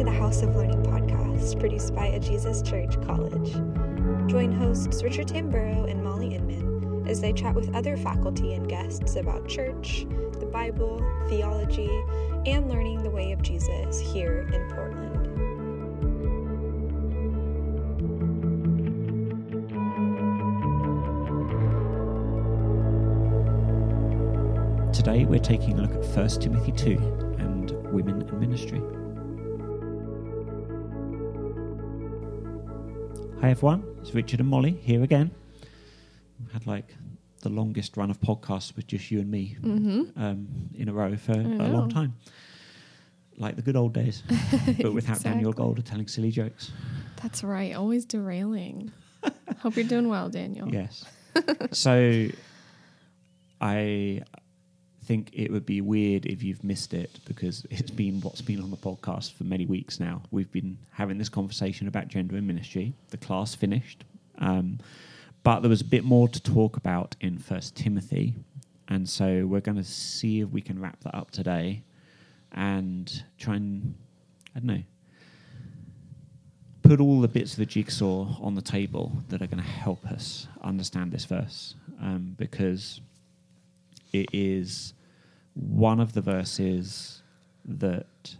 to the House of Learning podcast, produced by A Jesus Church College. Join hosts Richard Tamburo and Molly Inman as they chat with other faculty and guests about church, the Bible, theology, and learning the way of Jesus here in Portland. Today we're taking a look at 1 Timothy 2 and women and ministry. Hi everyone, it's Richard and Molly here again. We've had like the longest run of podcasts with just you and me Mm-hmm. um, in a row for a long time. Like the good old days, but without Daniel Exactly. Golder telling silly jokes. That's right. Always derailing. Hope you're doing well, Daniel. Yes. so I think it would be weird if you've missed it because it's been what's been on the podcast for many weeks now. We've been having this conversation about gender and ministry. The class finished. Um, but there was a bit more to talk about in First Timothy. And so we're going to see if we can wrap that up today and try and, I don't know, put all the bits of the jigsaw on the table that are going to help us understand this verse um, because it is one of the verses that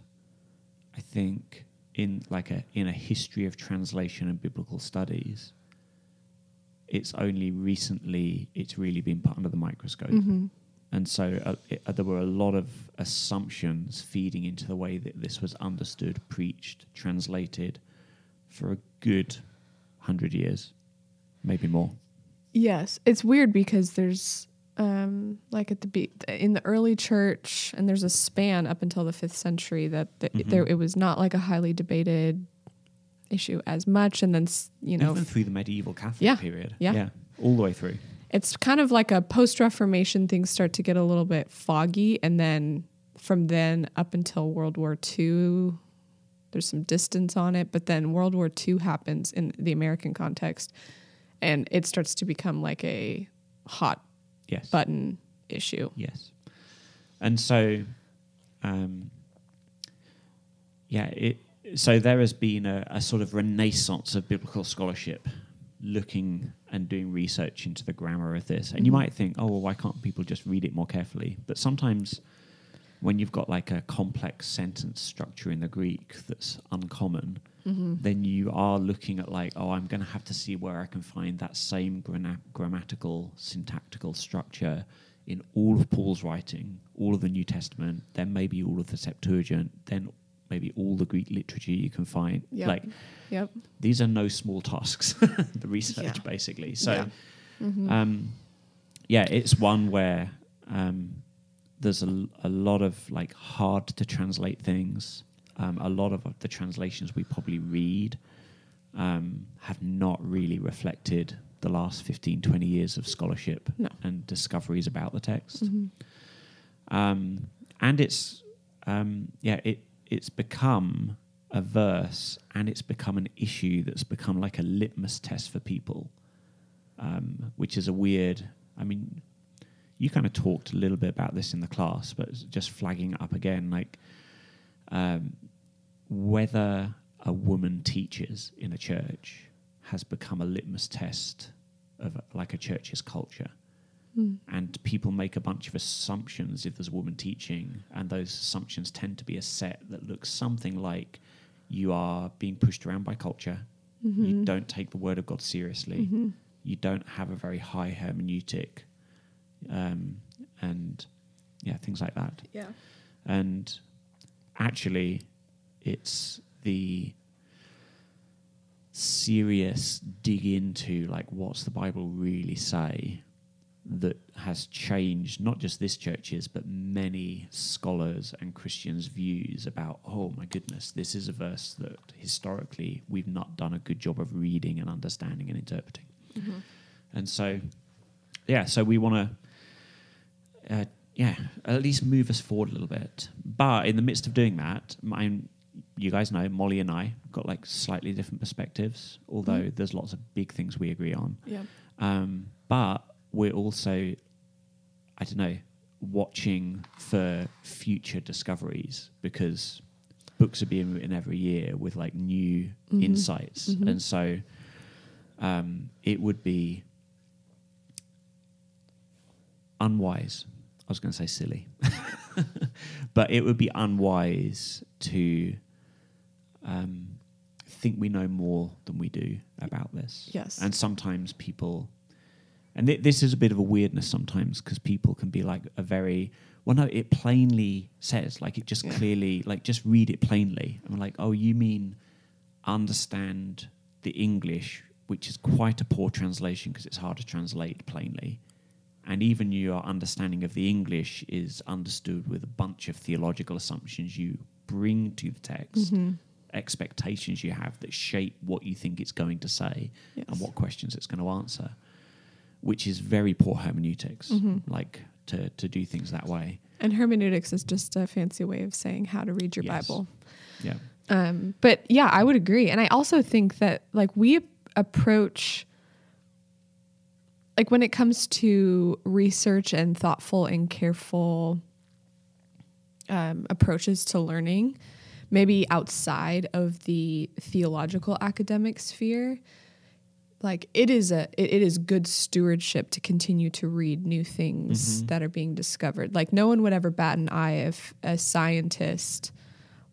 I think in like a in a history of translation and biblical studies it's only recently it's really been put under the microscope Mm-hmm. and so uh, it, uh, there were a lot of assumptions feeding into the way that this was understood, preached, translated for a good hundred years, maybe more. Yes, it's weird because there's um, like at the be- in the early church, and there's a span up until the fifth century that the, Mhm. there it was not like a highly debated issue as much, and then you know Even through the medieval Catholic Yeah, period, yeah. all the way through. it's kind of like a post Reformation things start to get a little bit foggy, and then from then up until World War II, there's some distance on it. But then World War II happens in the American context, and it starts to become like a hot Yes, button issue. yes, and so, um, yeah, it. So there has been a, a sort of renaissance of biblical scholarship, looking and doing research into the grammar of this. And you Mhm. might think, oh, well, why can't people just read it more carefully? But sometimes, when you've got like a complex sentence structure in the Greek that's uncommon, Mm-hmm. then you are looking at like, oh, I'm going to have to see where I can find that same grammatical, syntactical structure in all of Paul's writing, all of the New Testament, then maybe all of the Septuagint, then maybe all the Greek literature you can find. Yep. Like Yep. these are no small tasks, the research Yeah. basically. So, Yeah. Mhm. um, yeah, it's one where um, there's a, a lot of like hard to translate things. Um, a lot of the translations we probably read um, have not really reflected the last 15, 20 years of scholarship No. and discoveries about the text. Mhm. Um, and it's um, yeah, it it's become a verse, and it's become an issue that's become like a litmus test for people, um, which is a weird. I mean, you kind of talked a little bit about this in the class, but just flagging it up again, like um, whether a woman teaches in a church has become a litmus test of like a church's culture Mm. and people make a bunch of assumptions if there's a woman teaching, and those assumptions tend to be a set that looks something like you are being pushed around by culture, you Mhm. don't take the word of God seriously, Mhm. you don't have a very high hermeneutic, um, and yeah, things like that. Yeah. And actually, it's the serious dig into like what's the Bible really say that has changed not just this church's but many scholars and Christians' views about oh my goodness this is a verse that historically we've not done a good job of reading and understanding and interpreting Mhm. and so yeah so we want to uh, yeah at least move us forward a little bit but in the midst of doing that my you guys know Molly and I got like slightly different perspectives although Mhm. there's lots of big things we agree on Yep. um, but we're also, I don't know, watching for future discoveries because books are being written every year with like new Mhm. insights, Mhm. and so um, it would be unwise. I was going to say silly, but it would be unwise to um, think we know more than we do about this. Yes. and sometimes people, and th- this is a bit of a weirdness sometimes because people can be like a very well, no, it plainly says like it just Yeah. clearly like just read it plainly. I'm like, oh, you mean understand the English, which is quite a poor translation because it's hard to translate plainly. And even your understanding of the English is understood with a bunch of theological assumptions you bring to the text, Mhm. expectations you have that shape what you think it's going to say Yes. and what questions it's going to answer, which is very poor hermeneutics, Mhm. like to, to do things that way. And hermeneutics is just a fancy way of saying how to read your Yes. Bible. Yeah. Um, but yeah, I would agree. And I also think that like we ap- approach like when it comes to research and thoughtful and careful um, approaches to learning, maybe outside of the theological academic sphere, like it is a it, it is good stewardship to continue to read new things Mhm. that are being discovered. Like no one would ever bat an eye if a scientist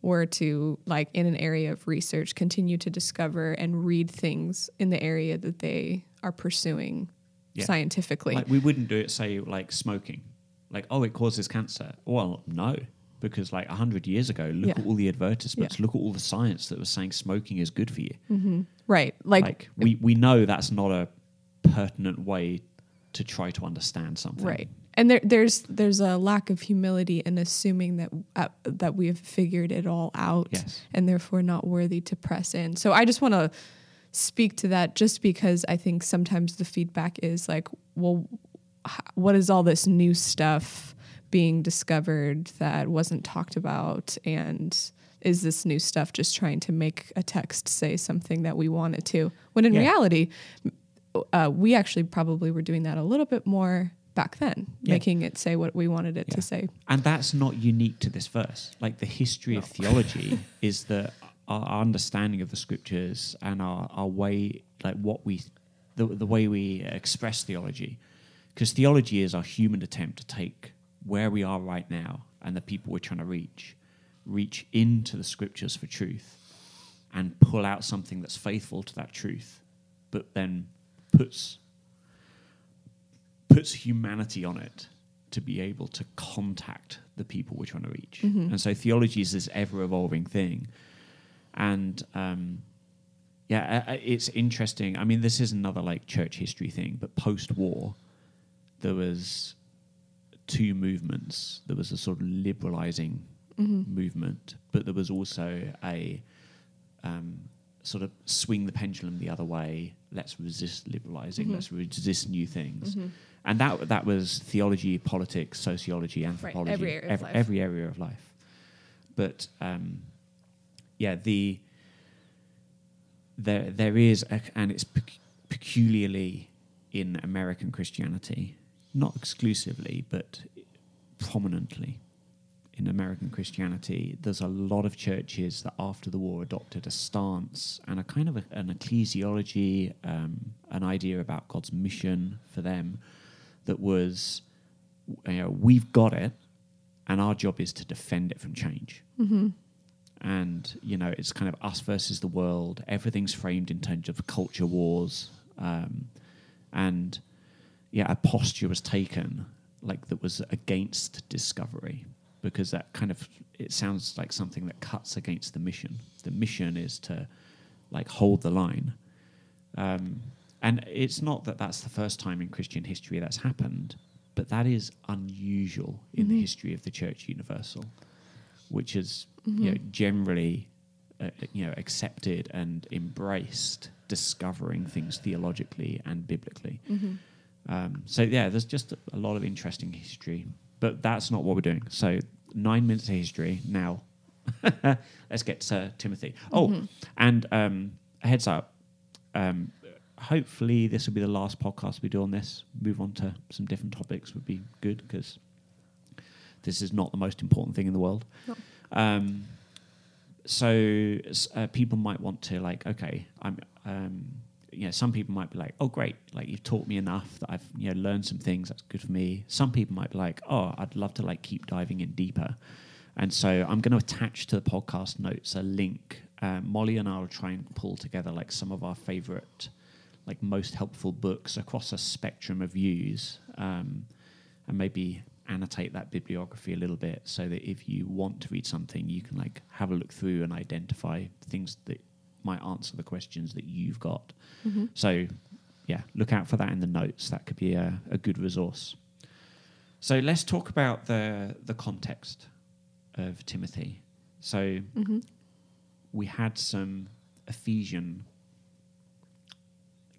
were to like in an area of research continue to discover and read things in the area that they are pursuing Yeah. scientifically. Like we wouldn't do it, say, like smoking. Like, oh, it causes cancer. Well, no, because like 100 years ago, look Yeah. at all the advertisements, Yeah. look at all the science that was saying smoking is good for you. hmm Right. Like, Like, we, we know that's not a pertinent way to try to understand something. right. And there, there's there's a lack of humility in assuming that uh, that we have figured it all out Yes. and therefore not worthy to press in. So I just want to speak to that just because I think sometimes the feedback is like, well, what is all this new stuff being discovered that wasn't talked about? And is this new stuff just trying to make a text say something that we want it to? When in Yeah. reality, uh, we actually probably were doing that a little bit more back then, Yeah. making it say what we wanted it Yeah. to say. And that's not unique to this verse. Like the history of theology is that our understanding of the scriptures and our, our way, like what we, the, the way we express theology, because theology is our human attempt to take where we are right now and the people we're trying to reach, reach into the scriptures for truth and pull out something that's faithful to that truth, but then puts puts humanity on it to be able to contact the people we're trying to reach. Mhm. And so theology is this ever evolving thing. And um, yeah, it's interesting. I mean, this is another like church history thing, but post war, there was two movements. There was a sort of liberalizing Mhm. movement, but there was also a um, sort of swing the pendulum the other way. Let's resist liberalizing. Mhm. Let's resist new things. Mhm. And that that was theology, politics, sociology, anthropology, every area of ev- life. every area of life. But um, yeah, the there there is, a, and it's pec- peculiarly in American Christianity, not exclusively, but prominently in American Christianity, there's a lot of churches that after the war adopted a stance and a kind of a, an ecclesiology, um, an idea about God's mission for them that was, you know, we've got it, and our job is to defend it from change. Mhm. And you know, it's kind of us versus the world. Everything's framed in terms of culture wars, um, and yeah, a posture was taken like that was against discovery because that kind of it sounds like something that cuts against the mission. The mission is to like hold the line, um, and it's not that that's the first time in Christian history that's happened, but that is unusual in the Mhm. history of the Church Universal, which is Mm-hmm. you know generally uh, you know accepted and embraced discovering things theologically and biblically. Mhm. Um, so yeah, there's just a, lot of interesting history, but that's not what we're doing. So nine minutes of history now. Let's get to Timothy. Oh, Mhm. and um, a heads up. Um, hopefully, this will be the last podcast we do on this. Move on to some different topics would be good because this is not the most important thing in the world. No. Um, so uh, people might want to like, okay, I'm, um, you know, some people might be like, oh, great, like you've taught me enough that I've you know learned some things. That's good for me. Some people might be like, oh, I'd love to like keep diving in deeper. And so I'm going to attach to the podcast notes a link. Uh, Molly and I will try and pull together like some of our favorite, like most helpful books across a spectrum of views, um, and maybe annotate that bibliography a little bit so that if you want to read something, you can like have a look through and identify things that might answer the questions that you've got. So, yeah, look out for that in the notes. That could be a, a good resource. So let's talk about the the context of Timothy. So Mm-hmm. we had some Ephesian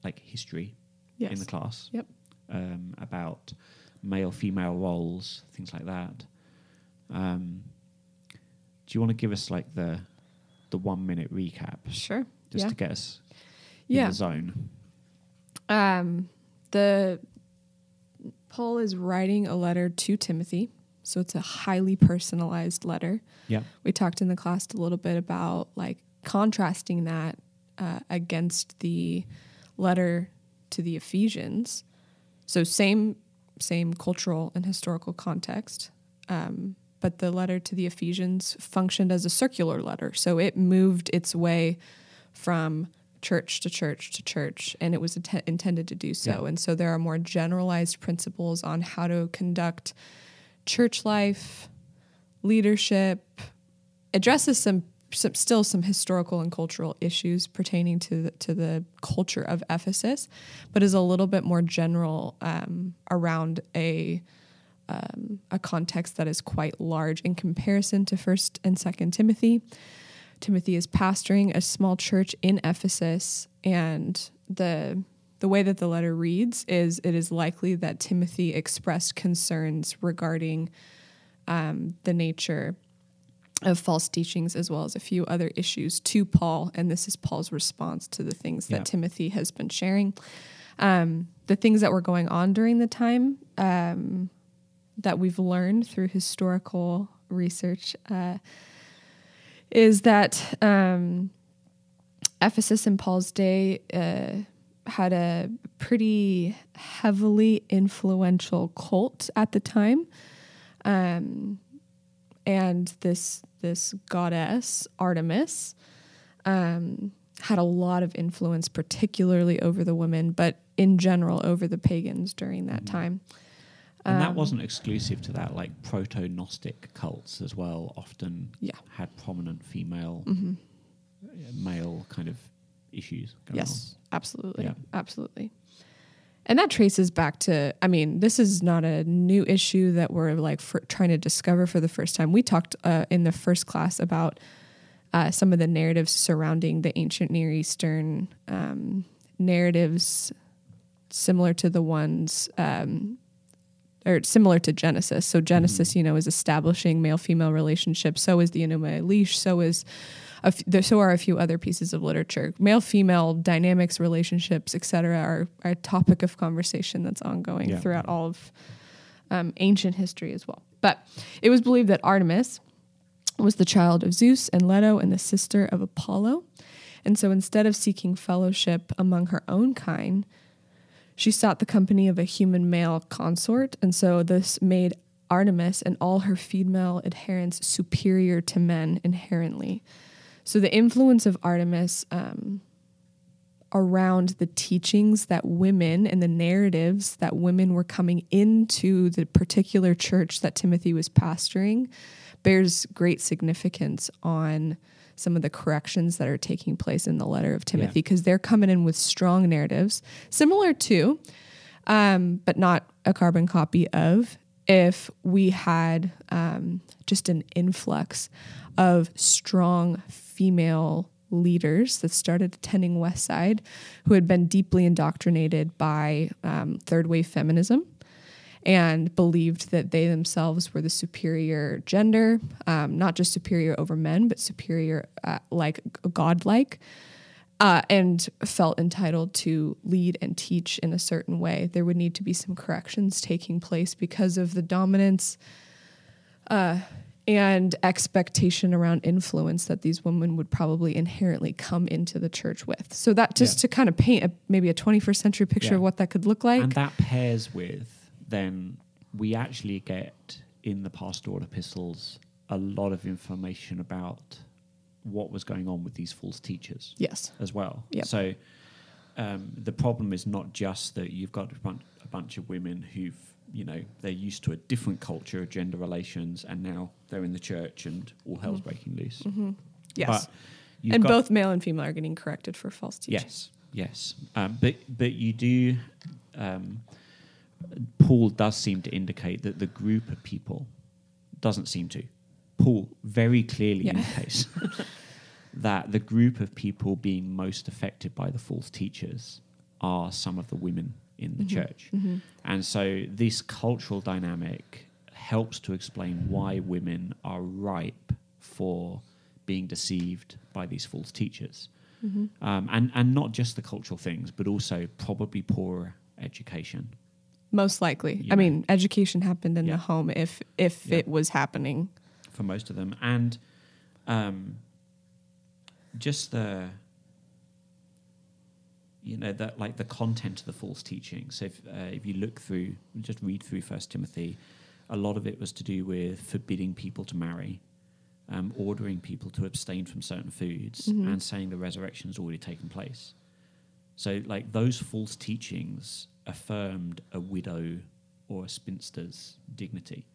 like history Yes. in the class. Yep. Um, about male female roles, things like that. Um, do you want to give us like the the one minute recap Sure. just yeah. to get us in Yeah. the zone? Um, the Paul is writing a letter to Timothy, so it's a highly personalized letter. Yeah. We talked in the class a little bit about like contrasting that uh, against the letter to the Ephesians. So same same cultural and historical context, um, but the letter to the Ephesians functioned as a circular letter. So it moved its way from church to church to church, and it was int- intended to do so. Yeah. And so there are more generalized principles on how to conduct church life, leadership, addresses some, some still some historical and cultural issues pertaining to the, to the culture of Ephesus, but is a little bit more general um, around a um, a context that is quite large in comparison to First and Second Timothy. Timothy is pastoring a small church in Ephesus, and the the way that the letter reads is it is likely that Timothy expressed concerns regarding um, the nature of false teachings as well as a few other issues to Paul, and this is Paul's response to the things that Yeah. Timothy has been sharing. Um, the things that were going on during the time um, that we've learned through historical research uh, is that um, Ephesus in Paul's day uh, had a pretty heavily influential cult at the time. Um, and this this goddess Artemis um, had a lot of influence, particularly over the women, but in general over the pagans during that time. And that Um, wasn't exclusive to that. Like proto Gnostic cults as well often Yeah. Mm-hmm. had prominent female, uh, male kind of issues. Going Yes, absolutely. Yeah. Absolutely. And that traces back to, I mean, this is not a new issue that we're like trying to discover for the first time. We talked uh, in the first class about uh, some of the narratives surrounding the ancient Near Eastern um, narratives, similar to the ones, um, or similar to Genesis. So Genesis, you know, is establishing male-female relationships. So is the Enuma Elish. So is f- there, so are a few other pieces of literature. Male female dynamics, relationships, etc., are, are a topic of conversation that's ongoing Yeah. throughout all of um, ancient history as well. But it was believed that Artemis was the child of Zeus and Leto and the sister of Apollo. And so instead of seeking fellowship among her own kind, she sought the company of a human male consort. And so this made Artemis and all her female adherents superior to men inherently. So the influence of Artemis um, around the teachings that women and the narratives that women were coming into the particular church that Timothy was pastoring bears great significance on some of the corrections that are taking place in the letter of Timothy because they're coming in with strong narratives similar to um, but not a carbon copy of if we had um, just an influx of strong female leaders that started attending Westside who had been deeply indoctrinated by um, third wave feminism and believed that they themselves were the superior gender, um, not just superior over men, but superior, uh, like godlike, uh, and felt entitled to lead and teach in a certain way. There would need to be some corrections taking place because of the dominance uh, and expectation around influence that these women would probably inherently come into the church with. So that just Yeah. to kind of paint a, maybe a 21st century picture Yeah. of what that could look like. and that pairs with then we actually get in the pastoral epistles a lot of information about what was going on with these false teachers yes. as well. Yep. So um, the problem is not just that you've got a bunch, a bunch of women who've, you know, they're used to a different culture of gender relations and now they're in the church and all hell's breaking loose. Mm-hmm. Yes. But and both male and female are getting corrected for false teaching. Yes, yes. Um, but but you do. Um, Paul does seem to indicate that the group of people doesn't seem to. Paul very clearly Yeah. indicates that the group of people being most affected by the false teachers are some of the women in the church. And so this cultural dynamic helps to explain why women are ripe for being deceived by these false teachers. Um, and, and not just the cultural things, but also probably poor education. Most likely. You I know. mean, education happened in Yeah. the home if if Yeah. it was happening. for most of them, and um, just the you know that like the content of the false teaching. So if uh, if you look through, just read through First Timothy, a lot of it was to do with forbidding people to marry, um, ordering people to abstain from certain foods, and saying the resurrection has already taken place. So like those false teachings affirmed a widow or a spinster's dignity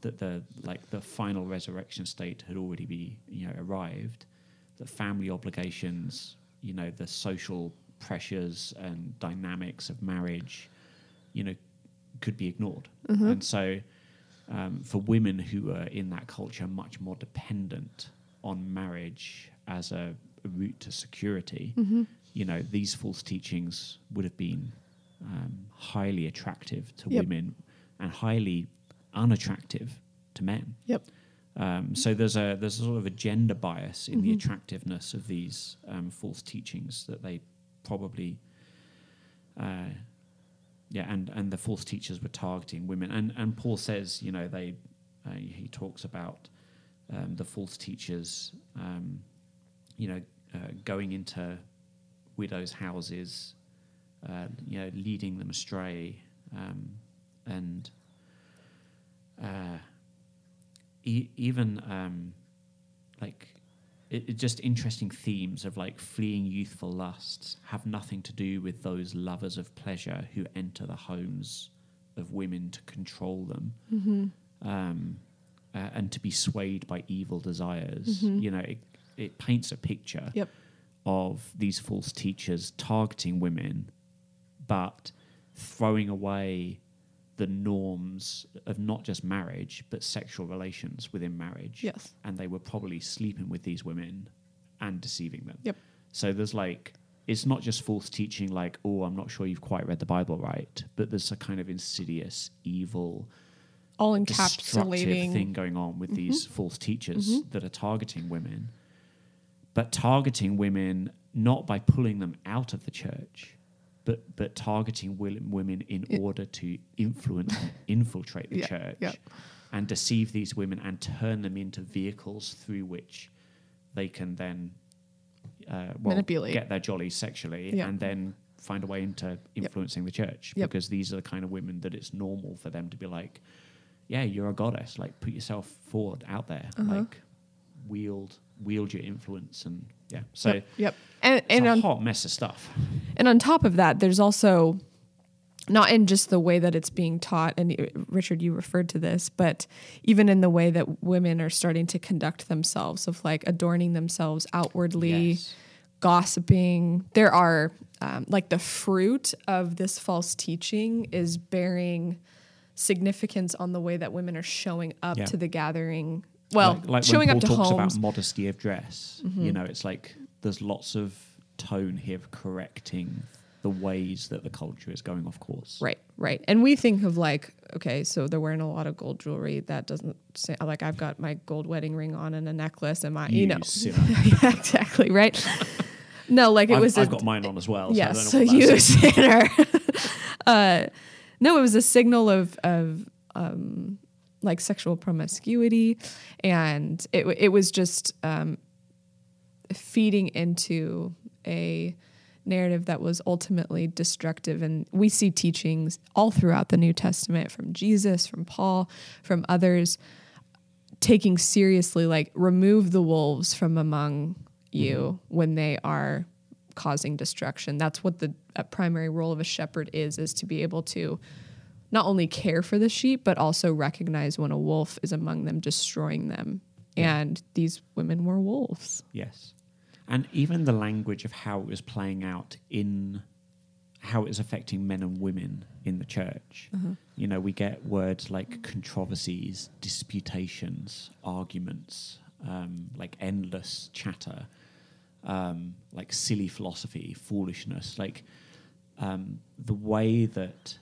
that the like the final resurrection state had already be you know arrived that family obligations you know the social pressures and dynamics of marriage you know could be ignored and so um, for women who are in that culture much more dependent on marriage as a, a route to security you know these false teachings would have been um, highly attractive to Yep. women and highly unattractive to men. Yep. Um, so there's a there's a sort of a gender bias in the attractiveness of these um, false teachings that they probably, uh, yeah, and and the false teachers were targeting women. And and Paul says, you know, they uh, he talks about um, the false teachers, um, you know, uh, going into widows' houses, uh, you know, leading them astray, um, and uh, e- even um, like it, it just interesting themes of like fleeing youthful lusts have nothing to do with those lovers of pleasure who enter the homes of women to control them um, uh, and to be swayed by evil desires. You know, it, it paints a picture Yep. of these false teachers targeting women, but throwing away the norms of not just marriage, but sexual relations within marriage. Yes. And they were probably sleeping with these women and deceiving them. Yep. So there's like, it's not just false teaching, like, oh, I'm not sure you've quite read the Bible right, but there's a kind of insidious, evil, All encapsulating. thing going on Mm-hmm. with these false teachers that are targeting women, but targeting women not by pulling them out of the church, but but targeting women in I- order to influence and infiltrate the Yeah, church yeah. and deceive these women and turn them into vehicles through which they can then uh, well, Manipulate. get their jollies sexually Yeah. and then find a way into influencing the church Yep. because these are the kind of women that it's normal for them to be like, yeah, you're a goddess. Like, put yourself forward out there. Uh-huh. Like, wield wield your influence and yeah. So Yep. yep. And it's and a on hot mess of stuff. And on top of that, there's also not in just the way that it's being taught, and uh, Richard, you referred to this, but even in the way that women are starting to conduct themselves, of like adorning themselves outwardly, Yes. gossiping. There are um, like the fruit of this false teaching is bearing significance on the way that women are showing up Yeah. to the gathering. Well, like, like showing when up to talks homes. about modesty of dress, Mm-hmm. you know, it's like there's lots of tone here of correcting the ways that the culture is going off course. Right, right. And we think of like, okay, so they're wearing a lot of gold jewelry. That doesn't say, like, I've got my gold wedding ring on and a necklace and my, you, You know. yeah, exactly, right? No, like it I've, was a, I've got mine on as well. yeah, so, so I don't know what you sinner. uh, no, it was a signal of, of um, like sexual promiscuity, and it it was just um, feeding into a narrative that was ultimately destructive. And we see teachings all throughout the New Testament from Jesus, from Paul, from others taking seriously like remove the wolves from among you when they are causing destruction that's what the uh, primary role of a shepherd is is to be able to not only care for the sheep but also recognize when a wolf is among them destroying them and these women were wolves Yes. And even the language of how it was playing out in how it was affecting men and women in the church. You know, we get words like controversies, disputations, arguments, um, like endless chatter, um, like silly philosophy, foolishness. Like um, the way that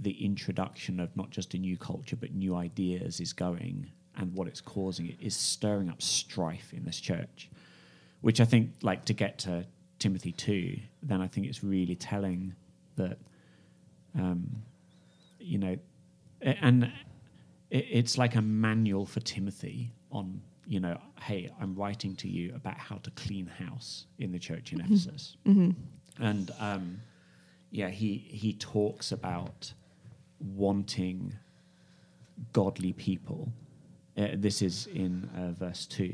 the introduction of not just a new culture but new ideas is going and what it's causing it is stirring up strife in this church which I think, like, to get to Timothy 2, then I think it's really telling that, um, you know, and it's like a manual for Timothy on, you know, hey, I'm writing to you about how to clean house in the church in Ephesus. And, um, yeah, he, he talks about wanting godly people. Uh, this is in uh, verse 2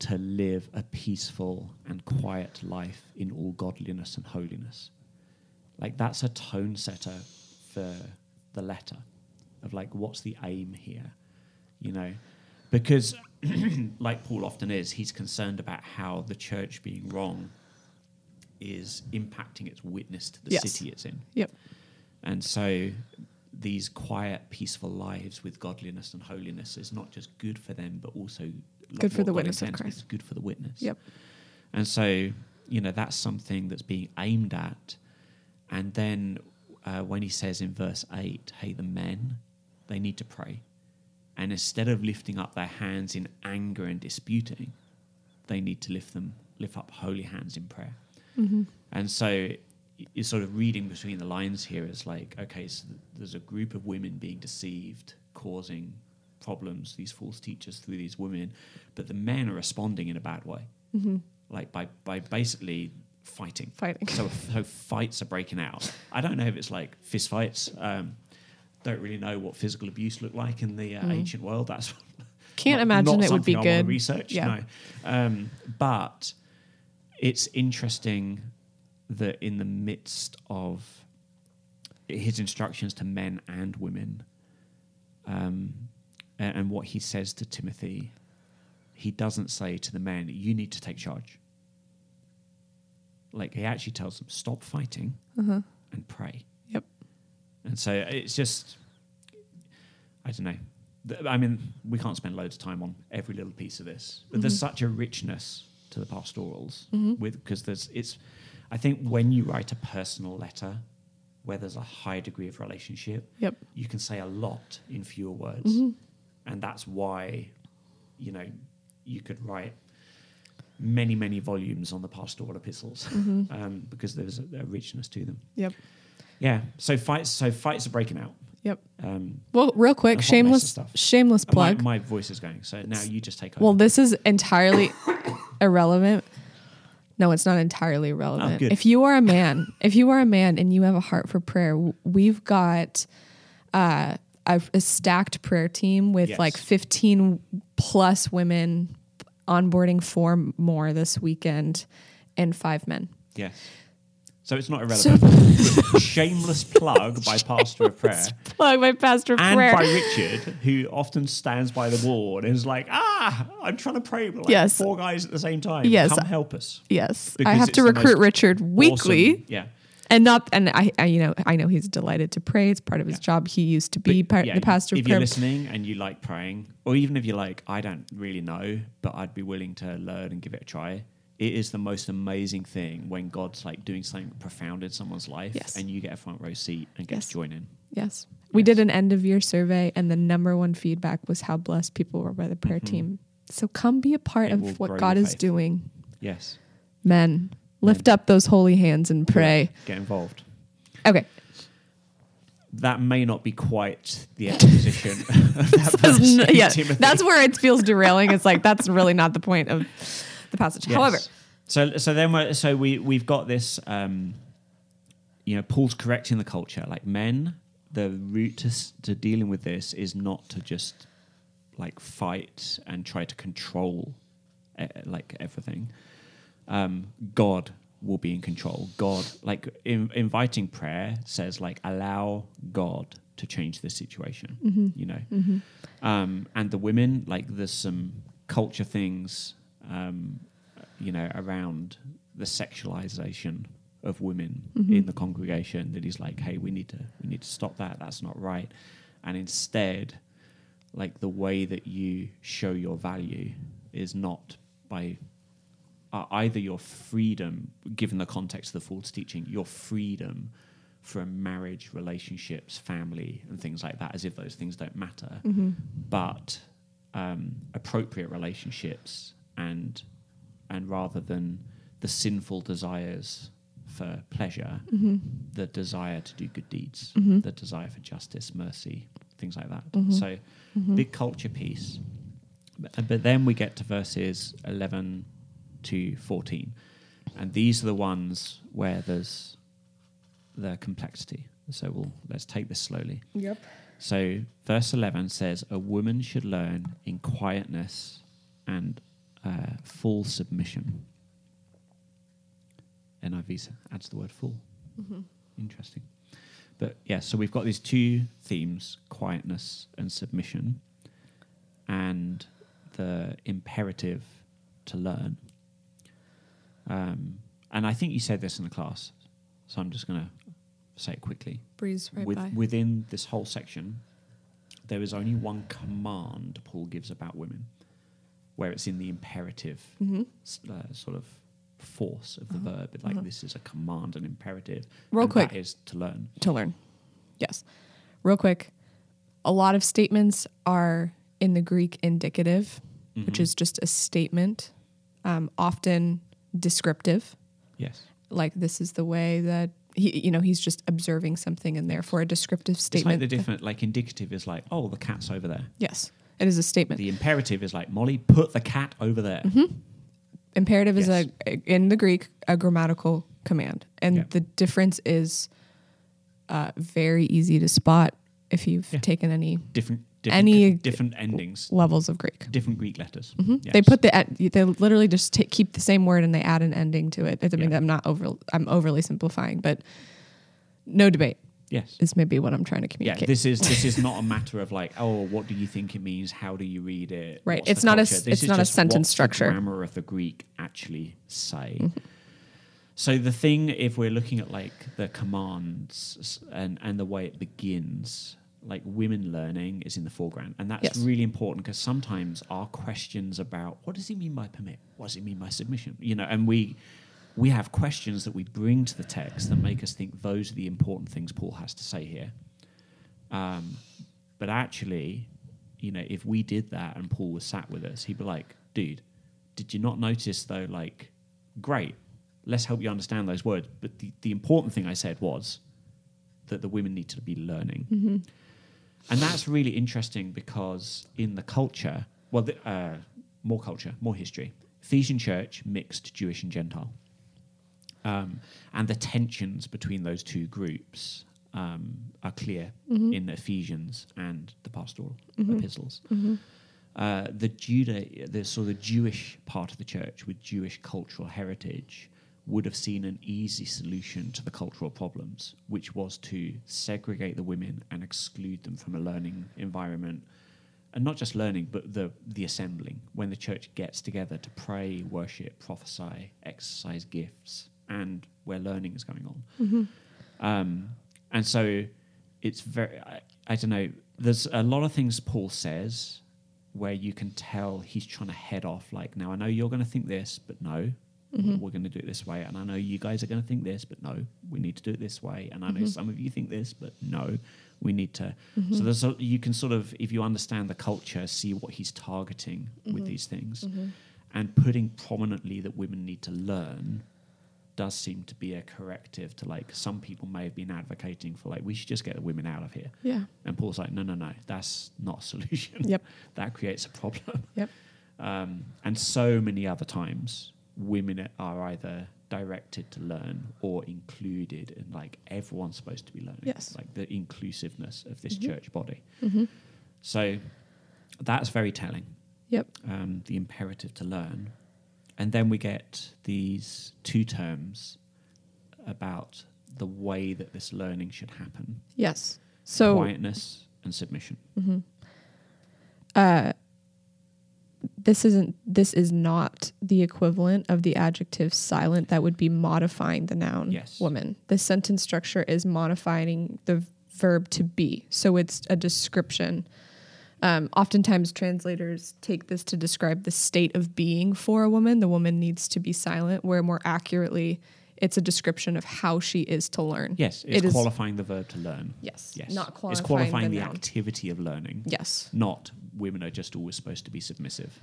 to live a peaceful and quiet life in all godliness and holiness. Like, that's a tone setter for the letter of like, what's the aim here? You know, because like Paul often is, he's concerned about how the church being wrong is impacting its witness to the Yes. city it's in. yep And so these quiet, peaceful lives with godliness and holiness is not just good for them, but also Good for the God witness of Christ. It's good for the witness. yep And so, you know, that's something that's being aimed at. And then uh, when he says in verse 8, hey, the men, they need to pray. And instead of lifting up their hands in anger and disputing, they need to lift them, lift up holy hands in prayer. And so you're sort of reading between the lines here is like, okay, so there's a group of women being deceived, causing problems, these false teachers through these women, but the men are responding in a bad way, like by, by basically fighting. Fighting. So, so fights are breaking out. I don't know if it's like fist fights. Um, don't really know what physical abuse looked like in the uh, ancient world. That's Can't not- imagine not it would be I good. Research, Yeah. no. Um, but it's interesting that in the midst of his instructions to men and women, um, a- and, what he says to Timothy, he doesn't say to the men, "You need to take charge." Like he actually tells them, "Stop fighting mm-hmm. and pray." Yep. And so it's just, I don't know. I mean, we can't spend loads of time on every little piece of this, but there's mm-hmm. such a richness to the pastorals mm-hmm. with because there's it's. I think when you write a personal letter, where there's a high degree of relationship, Yep. you can say a lot in fewer words, and that's why, you know, you could write many many volumes on the pastoral epistles um, because there's a, a richness to them. Yep. Yeah. So fights. So fights are breaking out. Yep. Um, Well, real quick, A hot mess of shameless stuff. shameless my, plug. my voice is going. So now you just take over. Well, this is entirely irrelevant. No, it's not entirely relevant. Oh, if you are a man, if you are a man and you have a heart for prayer, we've got uh, a, a stacked prayer team with Yes. like 15 plus women onboarding four more this weekend and five men. yes. So it's not irrelevant. Shameless plug by Pastor of Prayer Plug my pastor and prayer. by Richard, who often stands by the wall and is like, "Ah, I'm trying to pray with like Yes. four guys at the same time. Yes. Come help us." yes, I have to recruit Richard weekly. Awesome. Yeah. and not and I, I you know I know he's delighted to pray. It's part of his Yeah. job. He used to be part, yeah, the pastor of If prayer. you're listening and you like praying, or even if you're like, I don't really know, but I'd be willing to learn and give it a try. It is the most amazing thing when God's like doing something profound in someone's life, Yes. and you get a front row seat and get Yes. to join in. Yes. We Yes. did an end of year survey, and the number one feedback was how blessed people were by the prayer team. So come be a part Mm-hmm. It of what God is doing. Yes, Men, lift up those holy hands and pray. get involved. Okay. that may not be quite the exposition of that in yeah, Timothy. that's where it feels derailing. It's like that's really not the point of the passage. Yes. However, so so then we're, so we we've got this. Um, you know, Paul's correcting the culture. Like men, the route to to dealing with this is not to just like fight and try to control uh, like everything. Um, God will be in control. God, like in, inviting prayer says, like allow God to change the situation. You know, um, and the women, like there's some culture things, um, you know, around the sexualization of women in the congregation. That he's like, hey, we need to we need to stop that. That's not right. And instead, like the way that you show your value is not by uh, either your freedom, given the context of the false teaching, your freedom from marriage, relationships, family, and things like that, as if those things don't matter, but um, appropriate relationships and and rather than the sinful desires for pleasure, mm-hmm. the desire to do good deeds, mm-hmm. the desire for justice, mercy, things like that. Mm-hmm. So, big culture piece. But, but then we get to verses 11 to 14. And these are the ones where there's the complexity. So we'll let's take this slowly. yep. So verse 11 says, A woman should learn in quietness and uh, full submission. NIV adds the word full. Interesting. But yeah, so we've got these two themes quietness and submission, and the imperative to learn. Um, and I think you said this in the class, so I'm just going to say it quickly Breeze right with, by. within this whole section, there is only one command Paul gives about women, where it's in the imperative Mm-hmm. uh, sort of force of the verb. Like this is a command, an imperative. Uh-huh. Real quick. that is to learn. to learn. Yes. Real quick. A lot of statements are in the Greek indicative, which Mm-hmm. is just a statement, um, often descriptive, Yes, like this is the way that he, you know, he's just observing something, and therefore a descriptive it's like statement. the different. Like indicative is like, oh, the cat's over there. yes, it is a statement. The imperative is like, Molly, put the cat over there. Mm-hmm. Imperative Yes. is a in the Greek a grammatical command, and Yeah. the difference is uh, very easy to spot if you've Yeah. taken any Different, different, Any- different endings, levels of Greek. different Greek letters. They Yes. put the they literally just keep the same word and they add an ending to it. I mean, Yeah. I'm not over I'm overly simplifying, but no debate yes. This is maybe what I'm trying to communicate. Yeah, this is this is not a matter of like, oh, what do you think it means? How do you read it? Right. What's It's not a culture? s- This it's not a sentence what's the structure. grammar of the Greek actually say. Mm-hmm. So the thing, if we're looking at like the commands and and the way it begins, like women learning is in the foreground, and that's Yes. really important because sometimes our questions about what does he mean by permit, what does he mean by submission, you know, and we we have questions that we bring to the text that make us think those are the important things Paul has to say here. Um, but actually, you know, if we did that and Paul was sat with us, he'd be like, dude, did you not notice though, like, great, let's help you understand those words. But the, the important thing I said was that the women need to be learning. And that's really interesting because in the culture, well, the, uh, more culture, more history. Ephesian church mixed Jewish and Gentile. Um, and the tensions between those two groups um, are clear in Ephesians and the pastoral epistles. Uh, the Judah, the sort of Jewish part of the church with Jewish cultural heritage would have seen an easy solution to the cultural problems, which was to segregate the women and exclude them from a learning environment. And not just learning, but the, the assembling, when the church gets together to pray, worship, prophesy, exercise gifts, and where learning is going on. Mm-hmm. Um, and so it's very, I, I don't know, there's a lot of things Paul says where you can tell he's trying to head off, like, now I know you're going to think this, but no, mm-hmm. we're going to do it this way. And I know you guys are going to think this, but no, we need to do it this way. And I know mm-hmm. some of you think this, but no, we need to. So there's a, you can sort of, if you understand the culture, see what he's targeting with these things. And putting prominently that women need to learn does seem to be a corrective to like some people may have been advocating for like we should just get the women out of here. Yeah. And Paul's like, no, no, no, that's not a solution. Yep. that creates a problem. Yep. Um, and so many other times, women are either directed to learn or included in like everyone's supposed to be learning. Yes. Like the inclusiveness of this Mhm. church body. Mm-hmm. So that's very telling, Yep. um, the imperative to learn. And then we get these two terms about the way that this learning should happen Yes. So quietness and submission. hmm Uh, this isn't. This is not the equivalent of the adjective silent that would be modifying the noun Yes. woman. The sentence structure is modifying the verb to be, so it's a description. Um, oftentimes, translators take this to describe the state of being for a woman. The woman needs to be silent, where more accurately, it's a description of how she is to learn. Yes, It it's is- qualifying the verb to learn. Yes, Yes. not qualifying, it's qualifying the, the, activity of learning, Yes, not women are just always supposed to be submissive.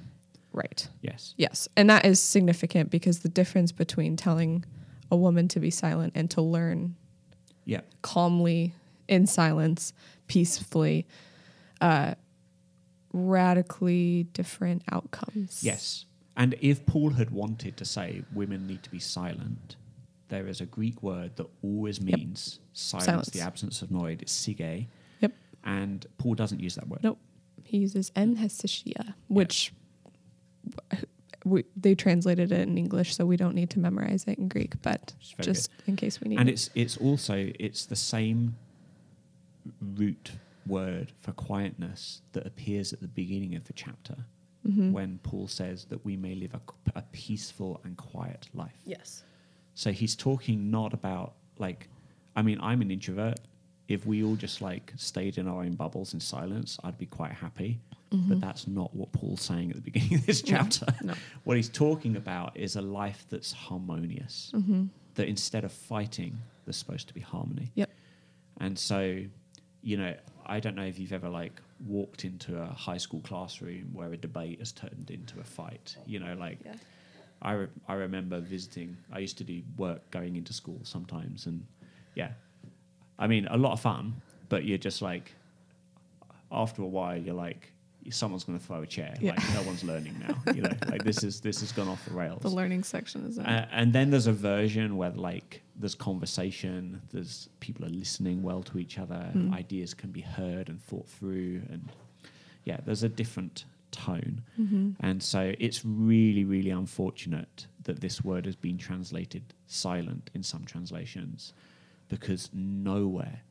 right. Yes. Yes, and that is significant because the difference between telling a woman to be silent and to learn Yeah. calmly in silence, peacefully, uh, radically different outcomes. Yes. And if Paul had wanted to say women need to be silent, there is a Greek word that always Yep. means silence, Silence. the absence of noise. It's sige. Yep. And Paul doesn't use that word. Nope. He uses en hesychia, which we, they translated it in English, so we don't need to memorize it in Greek, but just in case we need and it. it's it's also it's the same root word for quietness that appears at the beginning of the chapter Mhm. when Paul says that we may live a, a peaceful and quiet life. Yes. So he's talking not about like, I mean, I'm an introvert. If we all just like stayed in our own bubbles in silence, I'd be quite happy. But that's not what Paul's saying at the beginning of this chapter. Mm-hmm. No. What he's talking about is a life that's harmonious. Mm-hmm. That instead of fighting, there's supposed to be harmony. Yep. And so, you know, I don't know if you've ever like walked into a high school classroom where a debate has turned into a fight. You know, like Yeah. I, re- I remember visiting. I used to do work going into school sometimes, and yeah, I mean a lot of fun. But you're just like, after a while, you're like, someone's going to throw a chair. Yeah. Like no one's learning now. You know, like this is this has gone off the rails. The learning section is. Uh, and then there's a version where like there's conversation, there's people are listening well to each other, Mm. ideas can be heard and thought through, and yeah, there's a different tone. mm-hmm. And so it's really, really unfortunate that this word has been translated silent in some translations, because nowhere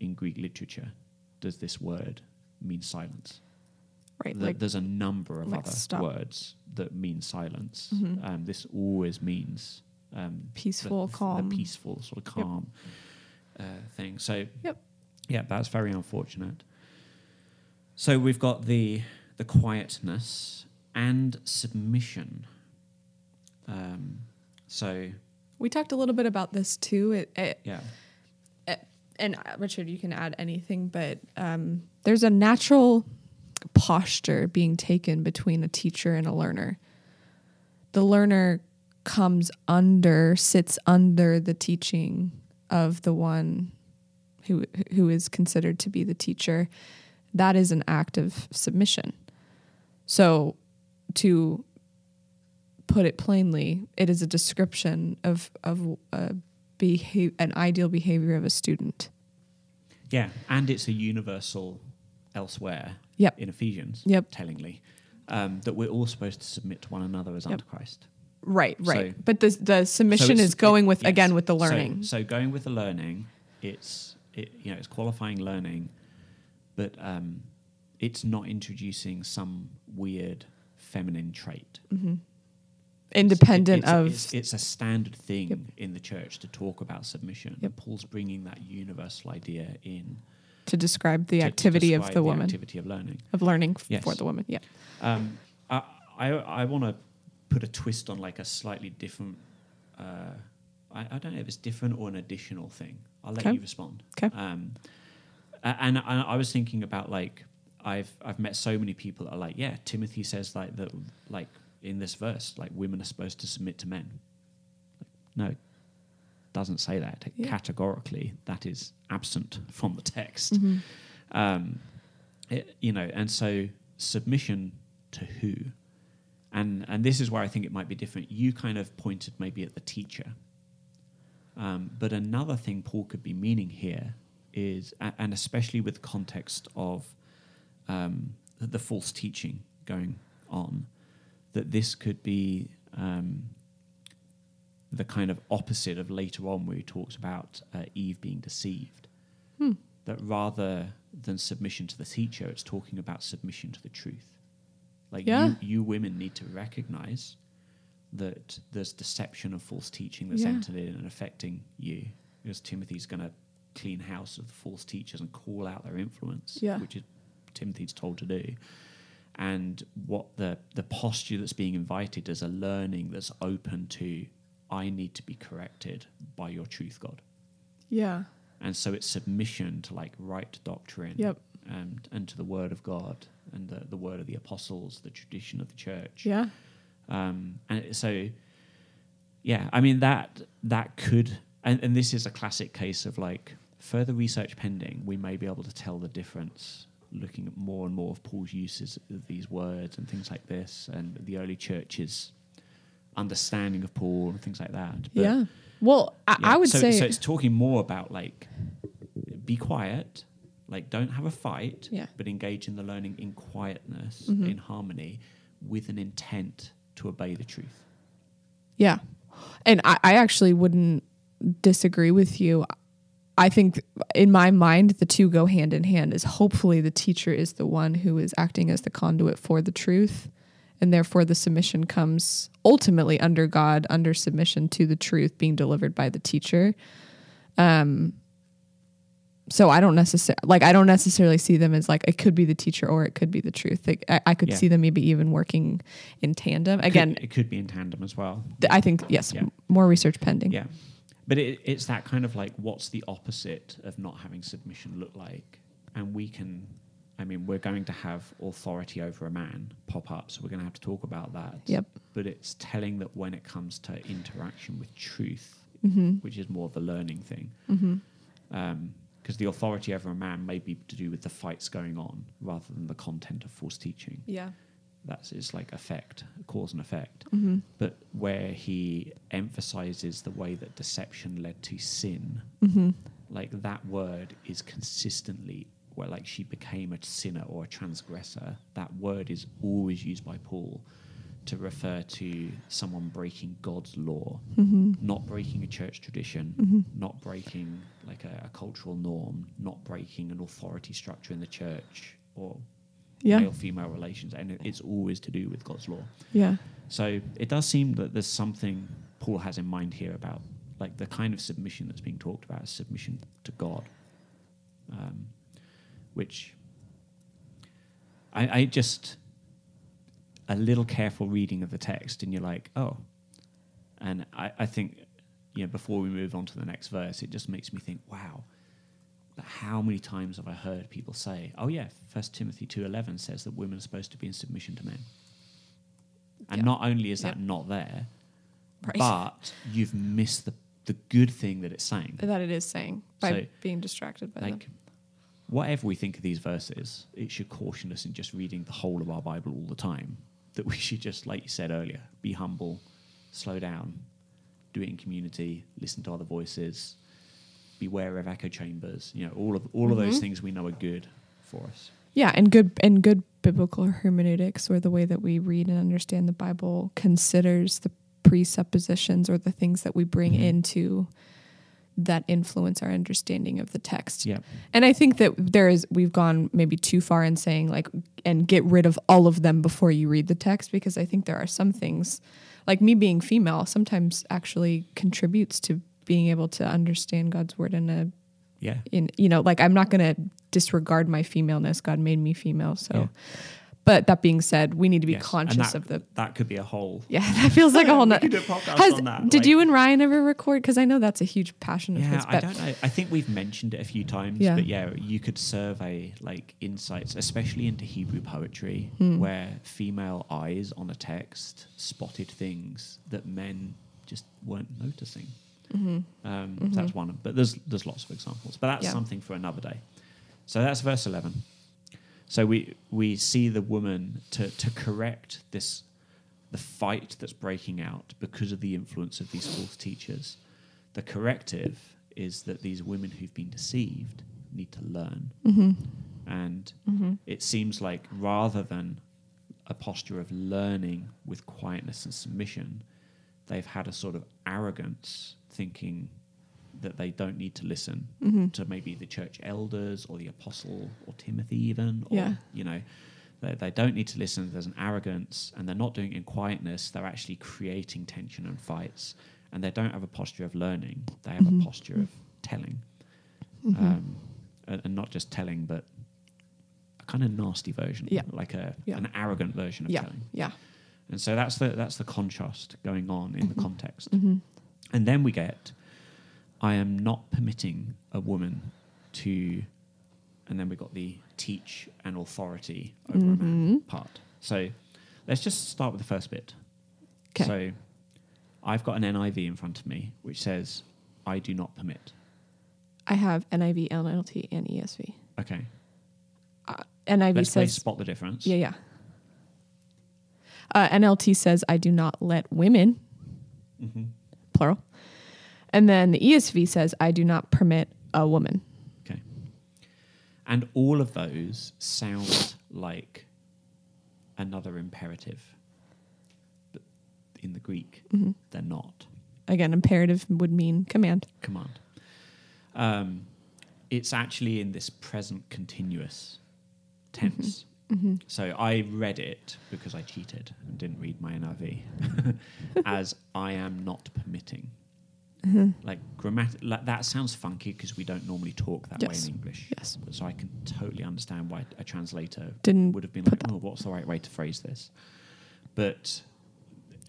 in Greek literature does this word mean silence. Right. Like There's a number of like other stop. words that mean silence. Mhm. Um, this always means um, peaceful, the, calm. the peaceful sort of calm uh, thing. So, Yep. yeah, that's very unfortunate. So we've got the the quietness and submission. Um, so We talked a little bit about this too. It, it, yeah, and uh, Richard, you can add anything, but um, there's a natural posture being taken between a teacher and a learner. The learner comes under, sits under the teaching of the one who who is considered to be the teacher. That is an act of submission. So, to put it plainly, it is a description of of uh, a behave an ideal behavior of a student. yeah, and it's a universal elsewhere Yep. in Ephesians. Yep. tellingly um, that we're all supposed to submit to one another as Yep. unto Christ. Right, right. So- but the the submission it's- is going it- with yes. again with the learning. So, going with the learning, it's it, you know it's qualifying learning, but um, it's not introducing some weird feminine trait. hmm Independent It's- of it's, it's a standard thing Yep. in the church to talk about submission. Yep. Paul's bringing that universal idea in to describe the to- to activity of describe the woman activity of learning. of learning Yes. for the woman. Yeah. Um, I I, I want to put a twist on like a slightly different. Uh, I, I don't know if it's different or an additional thing. I'll let Okay. you respond. 'Kay. Um, and I, I was thinking about like I've I've met so many people that are like, yeah, Timothy says like that like in this verse like women are supposed to submit to men. Like, no, doesn't say that Yeah. categorically. That is absent from the text. Mm-hmm. Um, it, you know, and so submission to who? And and this is where I think it might be different. You kind of pointed maybe at the teacher, um, but another thing Paul could be meaning here is, and especially with context of um, the, the false teaching going on, that this could be um, the kind of opposite of later on where he talks about uh, Eve being deceived. Hmm. That rather than submission to the teacher, it's talking about submission to the truth. Like Yeah. you, you women need to recognize that there's deception of false teaching that's Yeah. entered in and affecting you. Because Timothy's going to clean house of the false teachers and call out their influence, Yeah. which is Timothy's told to do. And what the the posture that's being invited is a learning that's open to I need to be corrected by your truth, God. Yeah. And so it's submission to like right doctrine Yep. and and to the word of God and the, the word of the apostles, the tradition of the church. Yeah. Um, and so, yeah, I mean that that could, and, and this is a classic case of like further research pending. We may be able to tell the difference, looking at more and more of Paul's uses of these words and things like this, and the early church's understanding of Paul and things like that. But, yeah. Well, I, yeah, I would so, say so. It's talking more about like be quiet, like don't have a fight, Yeah. but engage in the learning in quietness, Mhm. in harmony, with an intent to obey the truth. Yeah. And I, I actually wouldn't disagree with you. I think in my mind, the two go hand in hand is hopefully the teacher is the one who is acting as the conduit for the truth. And therefore, the submission comes ultimately under God, under submission to the truth being delivered by the teacher. Um, so I don't necessarily like I don't necessarily see them as like it could be the teacher or it could be the truth. Like, I, I could Yeah. see them maybe even working in tandem. Could- Again, it could be in tandem as well. th- I think yes, Yeah. m- more research pending. Yeah, but it, it's that kind of like, what's the opposite of not having submission look like? And we can, I mean, we're going to have authority over a man pop up, so we're going to have to talk about that. Yep. But it's telling that when it comes to interaction with truth, Mm-hmm. which is more of a learning thing, Mm-hmm. because the authority over a man may be to do with the fights going on rather than the content of false teaching. Yeah. That's it's like effect, cause and effect. Mm-hmm. But where he emphasizes the way that deception led to sin, Mm-hmm. like that word is consistently where like she became a sinner or a transgressor. That word is always used by Paul to refer to someone breaking God's law, Mm-hmm. not breaking a church tradition, Mhm. not breaking like a, a cultural norm, not breaking an authority structure in the church or Yeah. male female relations, and it, it's always to do with God's law. Yeah. So it does seem that there's something Paul has in mind here about like the kind of submission that's being talked about is submission to God, um, which I, I just a little careful reading of the text, and you're like, oh, and I, I think you know before we move on to the next verse, it just makes me think, wow. How many times have I heard people say, "Oh yeah, First Timothy two eleven says that women are supposed to be in submission to men," and Yeah. not only is that not there, Right. but you've missed the the good thing that it's saying. that it is saying by So, being distracted by Like, them. Whatever we think of these verses, it should caution us in just reading the whole of our Bible all the time. That we should just, like you said earlier, be humble, slow down, do it in community, listen to other voices, beware of echo chambers. You know, all of all of those Mhm. things we know are good for us. Yeah, and good and good biblical hermeneutics, or the way that we read and understand the Bible, considers the presuppositions or the things that we bring Mhm. into that influence our understanding of the text. Yeah, And I think that there is we've gone maybe too far in saying like and get rid of all of them before you read the text because I think there are some things like me being female sometimes actually contributes to being able to understand God's word in a yeah, in you know like i'm not going to disregard my femaleness god made me female so Yeah. But that being said we need to be Yes, conscious that- of the that could be a whole. yeah that feels like a whole We nother do a podcast has, on that, did like- you and ryan ever record because i know that's a huge passion of Yeah, his I don't know. I think we've mentioned it a few times, Yeah. but yeah, you could survey like insights, especially into Hebrew poetry, Hmm. where female eyes on a text spotted things that men just weren't noticing. Um, so That's one, of- but there's there's lots of examples. But that's Yeah. something for another day. So that's verse eleven. So we we see the woman to to correct this the fight that's breaking out because of the influence of these false teachers. The corrective is that these women who've been deceived need to learn. Mm-hmm. And mm-hmm. it seems like rather than a posture of learning with quietness and submission, they've had a sort of arrogance thinking that they don't need to listen Mm-hmm. to maybe the church elders or the apostle or Timothy even or Yeah. you know they, they don't need to listen there's an arrogance and they're not doing it in quietness they're actually creating tension and fights and they don't have a posture of learning they have Mm-hmm. a posture of telling um, and, and not just telling but a kind of nasty version Yeah. like a Yeah. an arrogant version of Yeah. telling Yeah. and so that's the that's the contrast going on in Mm-hmm. the context. And then we get I am not permitting a woman to and then we've got the teach and authority over a man part. So let's just start with the first bit. 'Kay. So I've got an NIV in front of me which says I do not permit. I have NIV, NLT, and ESV. Okay. Uh, NIV Let's says, spot the difference. yeah, yeah. Uh, NLT says, I do not let women, hmm plural. And then the ESV says, I do not permit a woman. Okay. And all of those sound like another imperative. But in the Greek, Mm-hmm. they're not. Again, imperative would mean command. Command. Um, it's actually in this present continuous tense. So I read it because I cheated and didn't read my NIV as I am not permitting. Like grammatic, like that sounds funky because we don't normally talk that Yes. way in English. Yes. So I can totally understand why a translator Didn't would have been like, "Oh, what's the right way to phrase this?" But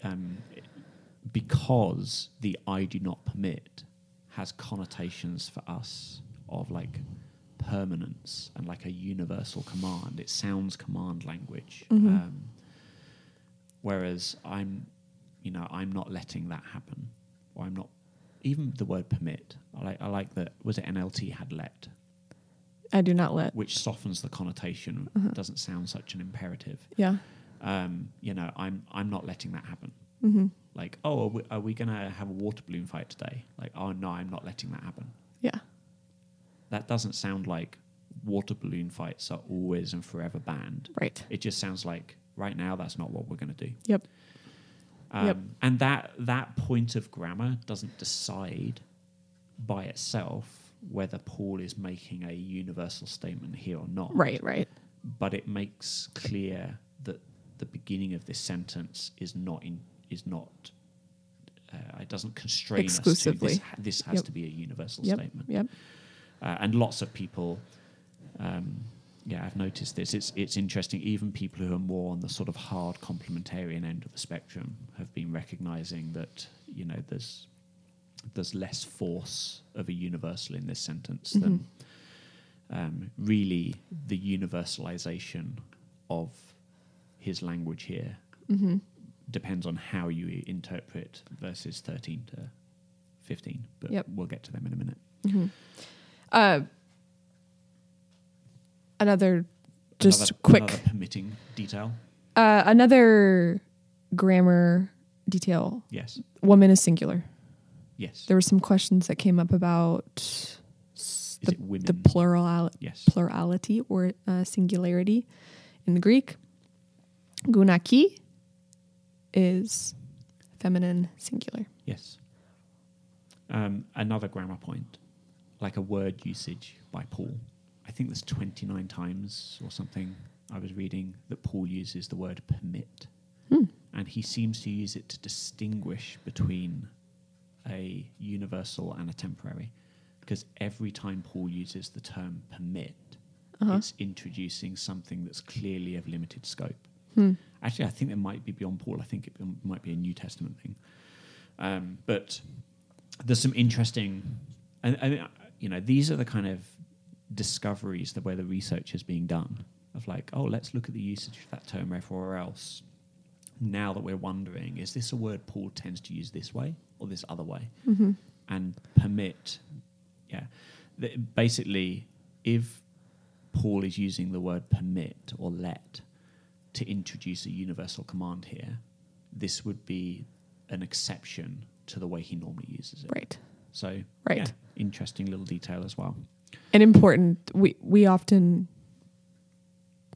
um, because the "I do not permit" has connotations for us of like permanence and like a universal command. It sounds command language. Um, whereas I'm, you know, I'm not letting that happen, or I'm not. Even the word permit, I like. I like that. Was it NLT had let, I do not let. which softens the connotation. Doesn't sound such an imperative. Yeah. Um, you know, I'm I'm not letting that happen. Mm-hmm. Like, oh, are we, are we gonna have a water balloon fight today? Like, oh no, I'm not letting that happen. Yeah. That doesn't sound like water balloon fights are always and forever banned. Right. It just sounds like right now that's not what we're going to do. Yep. Um, Yep. And that that point of grammar doesn't decide by itself whether Paul is making a universal statement here or not. Right. Right. But it makes clear that the beginning of this sentence is not in is not. Uh, it doesn't constrain us Exclusively. to this. This has Yep. to be a universal Yep. statement Yep. uh, and lots of people um, yeah i've noticed this it's it's interesting even people who are more on the sort of hard complementarian end of the spectrum have been recognizing that you know there's there's less force of a universal in this sentence than um, really the universalization of his language here Mm-hmm. depends on how you interpret verses 13 to 15 but Yep. we'll get to them in a minute Mm-hmm. Uh, another, just Another- quick, another permitting detail. uh, another grammar detail. Yes, Woman is singular. yes. There were some questions that came up about the, the plural yes. plurality or uh, singularity in the Greek. Gunaki is feminine singular. yes. Um, another grammar point, like a word usage by Paul. I think there's 29 times or something I was reading that Paul uses the word permit. Hmm. And he seems to use it to distinguish between a universal and a temporary. Because every time Paul uses the term permit, Uh-huh. it's introducing something that's clearly of limited scope. Hmm. Actually, I think it might be beyond Paul. I think it might be a New Testament thing. Um, but there's some interesting, and, and you know, these are the kind of discoveries the way the research is being done of like, oh, let's look at the usage of that term everywhere else. Now that we're wondering, is this a word Paul tends to use this way or this other way? Mm-hmm. and permit. Yeah, Th- basically, if Paul is using the word permit or let to introduce a universal command here, this would be an exception to the way he normally uses it. Right. So, Right. yeah, interesting little detail as well. And important, we, we often,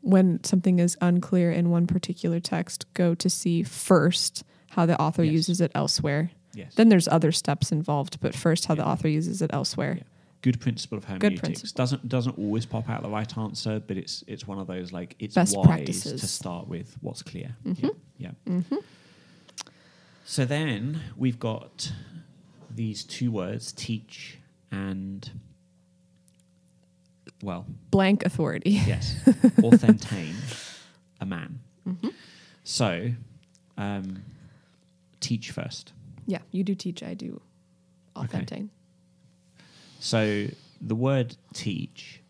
when something is unclear in one particular text, go to see first how the author Yes. uses it elsewhere. Yes. Then there's other steps involved, but first how the author uses it elsewhere. Yeah. Good principle of hermeneutics. principle. Doesn't doesn't always pop out the right answer, but it's it's one of those like it's Best wise practices. to start with what's clear. Mhm. Yeah. yeah. So then we've got these two words, teach and well, Blank authority. yes, authentein a man. So um, teach first. Yeah, you do teach, I do Okay. authentein. So the word teach,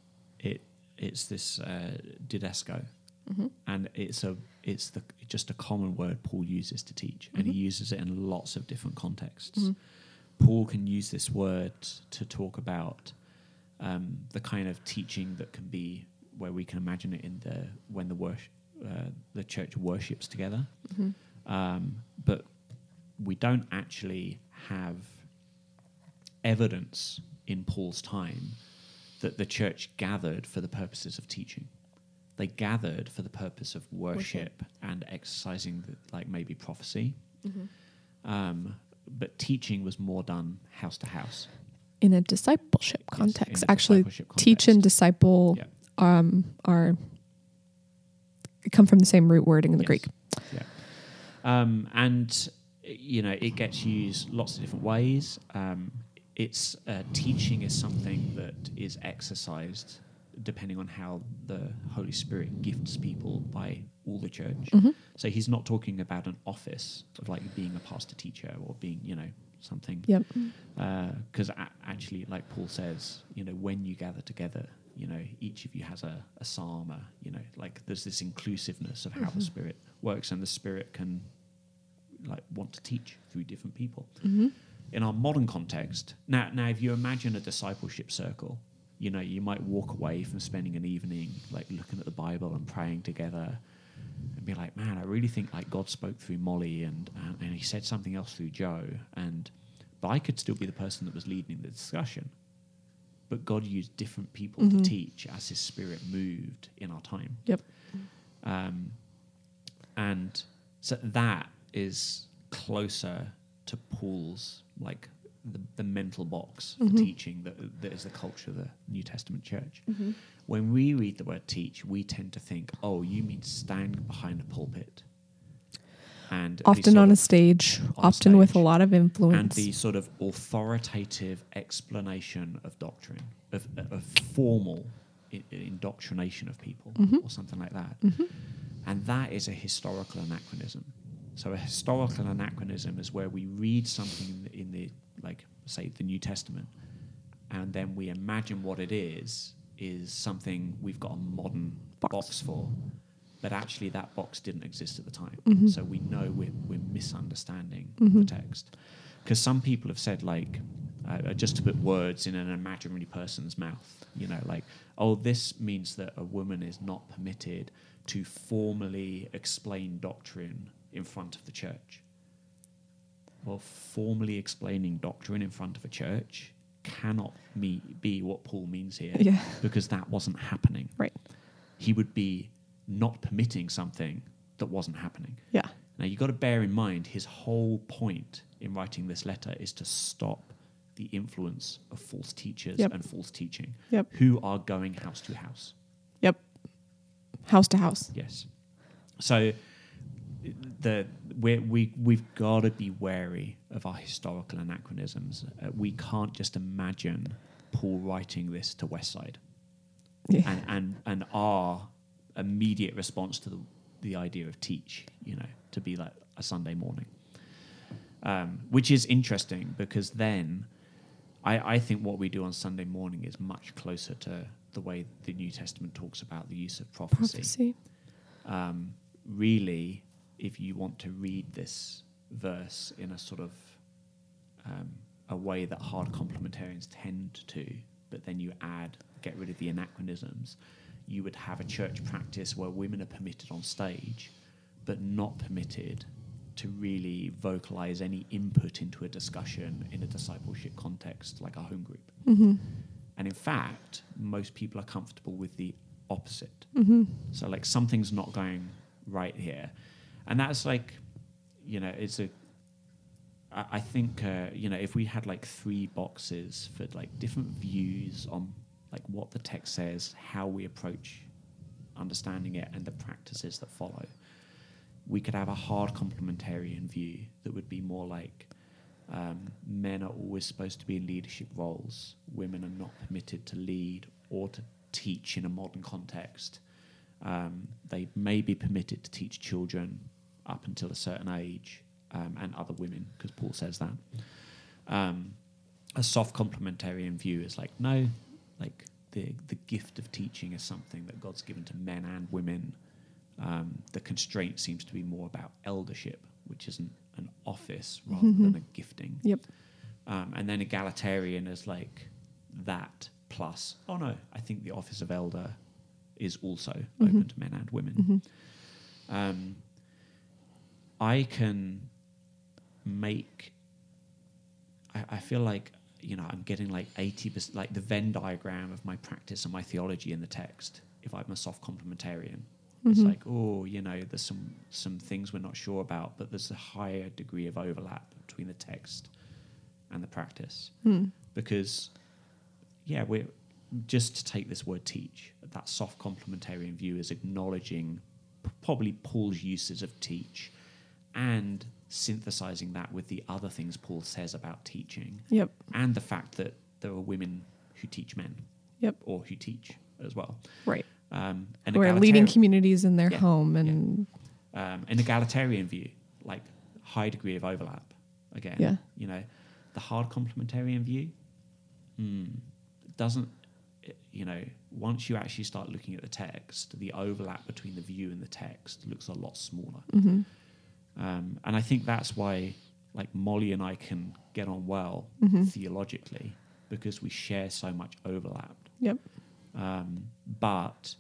it it's this uh, didasko, Mm-hmm. and it's a it's the just a common word Paul uses to teach, and Mm-hmm. he uses it in lots of different contexts. Paul can use this word to talk about um, the kind of teaching that can be where we can imagine it in the when the worship uh, the church worships together, Mm-hmm. um, but we don't actually have evidence in Paul's time that the church gathered for the purposes of teaching. They gathered for the purpose of worship, and exercising, the, like maybe prophecy. Um, but teaching was more done house to house. In a discipleship context, a actually, discipleship teach and disciple Yeah. um, are come from the same root wording in the Yes. Greek. Yeah. Um, and you know, it gets used lots of different ways. Um, it's uh, teaching is something that is exercised depending on how the Holy Spirit gifts people by all the church. Mm-hmm. So he's not talking about an office of like being a pastor teacher or being, you know, something. Yep. Because a- actually, like Paul says, you know, when you gather together, you know, each of you has a, a psalm, a, you know, like there's this inclusiveness of how the Spirit works, and the Spirit can like want to teach through different people. Mm-hmm. In our modern context, now, now if you imagine a discipleship circle, you know, you might walk away from spending an evening like looking at the Bible and praying together, and be like, man, I really think like God spoke through Molly, and and, and He said something else through Joe, and but I could still be the person that was leading the discussion. But God used different people Mhm. to teach as His Spirit moved in our time. Yep. Um, and so that is closer to Paul's like the, the mental box for Mhm. teaching that, that is the culture of the New Testament church. When we read the word teach, we tend to think, oh, you mean stand behind a pulpit. And Often on a stage, on often with a lot of influence. and the sort of authoritative explanation of doctrine, of, of formal indoctrination of people, Mhm. or something like that. Mhm. And that is a historical anachronism. So a historical anachronism is where we read something in the, in the like, say, the New Testament, and then we imagine what it is is something we've got a modern Box. box, for, but actually that box didn't exist at the time. Mhm. So we know we're, we're misunderstanding Mhm. the text. Because some people have said, like, uh, just to put words in an imaginary person's mouth, you know, like, oh, this means that a woman is not permitted to formally explain doctrine in front of the church. Well, formally explaining doctrine in front of a church cannot me- be what Paul means here yeah. because that wasn't happening. Right. He would be not permitting something that wasn't happening. Yeah. Now you've got to bear in mind his whole point in writing this letter is to stop the influence of false teachers Yep. and false teaching Yep. who are going house to house. Yep. House to house. Yes. So the we we we've got to be wary of our historical anachronisms. Uh, we can't just imagine Paul writing this to Westside Yeah. and and and our immediate response to the the idea of teach, you know, to be like a Sunday morning, um, which is interesting because then I, I think what we do on Sunday morning is much closer to the way the New Testament talks about the use of prophecy. Prophecy. Um, really, if you want to read this verse in a sort of um, a way that hard complementarians tend to, but then you add, get rid of the anachronisms, you would have a church practice where women are permitted on stage, but not permitted to really vocalize any input into a discussion in a discipleship context like a home group. Mm-hmm. And in fact, most people are comfortable with the opposite. Mm-hmm. So like something's not going right here, and that's like, you know, it's a. I I think uh, you know if we had like three boxes for like different views on like what the text says, how we approach understanding it, and the practices that follow, we could have a hard complementarian view that would be more like um, men are always supposed to be in leadership roles. Women are not permitted to lead or to teach in a modern context. Um, they may be permitted to teach children up until a certain age um, and other women, because Paul says that. Um, a soft complementarian view is like, no, like the, the gift of teaching is something that God's given to men and women. Um, the constraint seems to be more about eldership, which isn't an office rather Mhm. than a gifting. Yep. Um, and then egalitarian is like that plus, oh no, I think the office of elder is also Mhm. open to men and women. Mhm. Um, I can make, I, I feel like, you know, I'm getting like 80%, like the Venn diagram of my practice and my theology in the text. If I'm a soft complementarian, it's Mhm. like, oh, you know, there's some some things we're not sure about, but there's a higher degree of overlap between the text and the practice Hmm. because yeah we're just to take this word teach that soft complementarian view is acknowledging p- probably paul's uses of teach and synthesizing that with the other things paul says about teaching Yep. and the fact that there are women who teach men Yep. or who teach as well Right. um, an We're leading communities in their Yeah, home yeah. and um, an egalitarian view, like high degree of overlap. Again, Yeah. you know, the hard complementarian view hmm, doesn't. You know, once you actually start looking at the text, the overlap between the view and the text looks a lot smaller. Mhm. Um, and I think that's why, like Molly and I can get on well Mhm. theologically because we share so much overlap Yep. um, but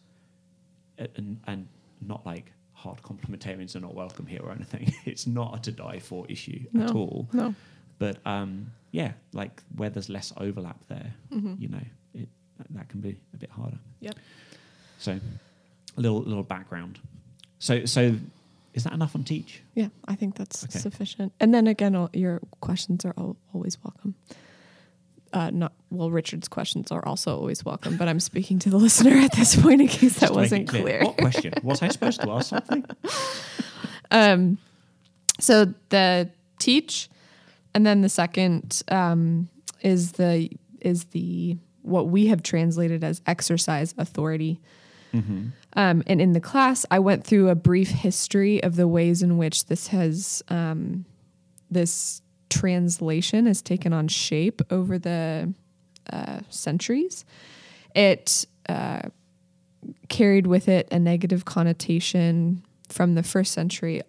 and, and not like hard complementarians are not welcome here or anything. It's not a to die for issue at all. No. But um, yeah, like where there's less overlap there, Mhm. you know, it that, that can be a bit harder. Yep. So, a little little background. So so, is that enough on teach? Yeah, I think that's Okay. sufficient. And then again, all, your questions are al- always welcome. Uh, not well. Richard's questions are also always welcome, but I'm speaking to the listener at this point in case that Just to make wasn't clear. clear. What question? Was I supposed to ask something? Um, so the teach, and then the second um, is the is the what we have translated as exercise authority. Mm-hmm. Um, and in the class, I went through a brief history of the ways in which this has um, this translation has taken on shape over the uh, centuries. It uh, carried with it a negative connotation from the first century,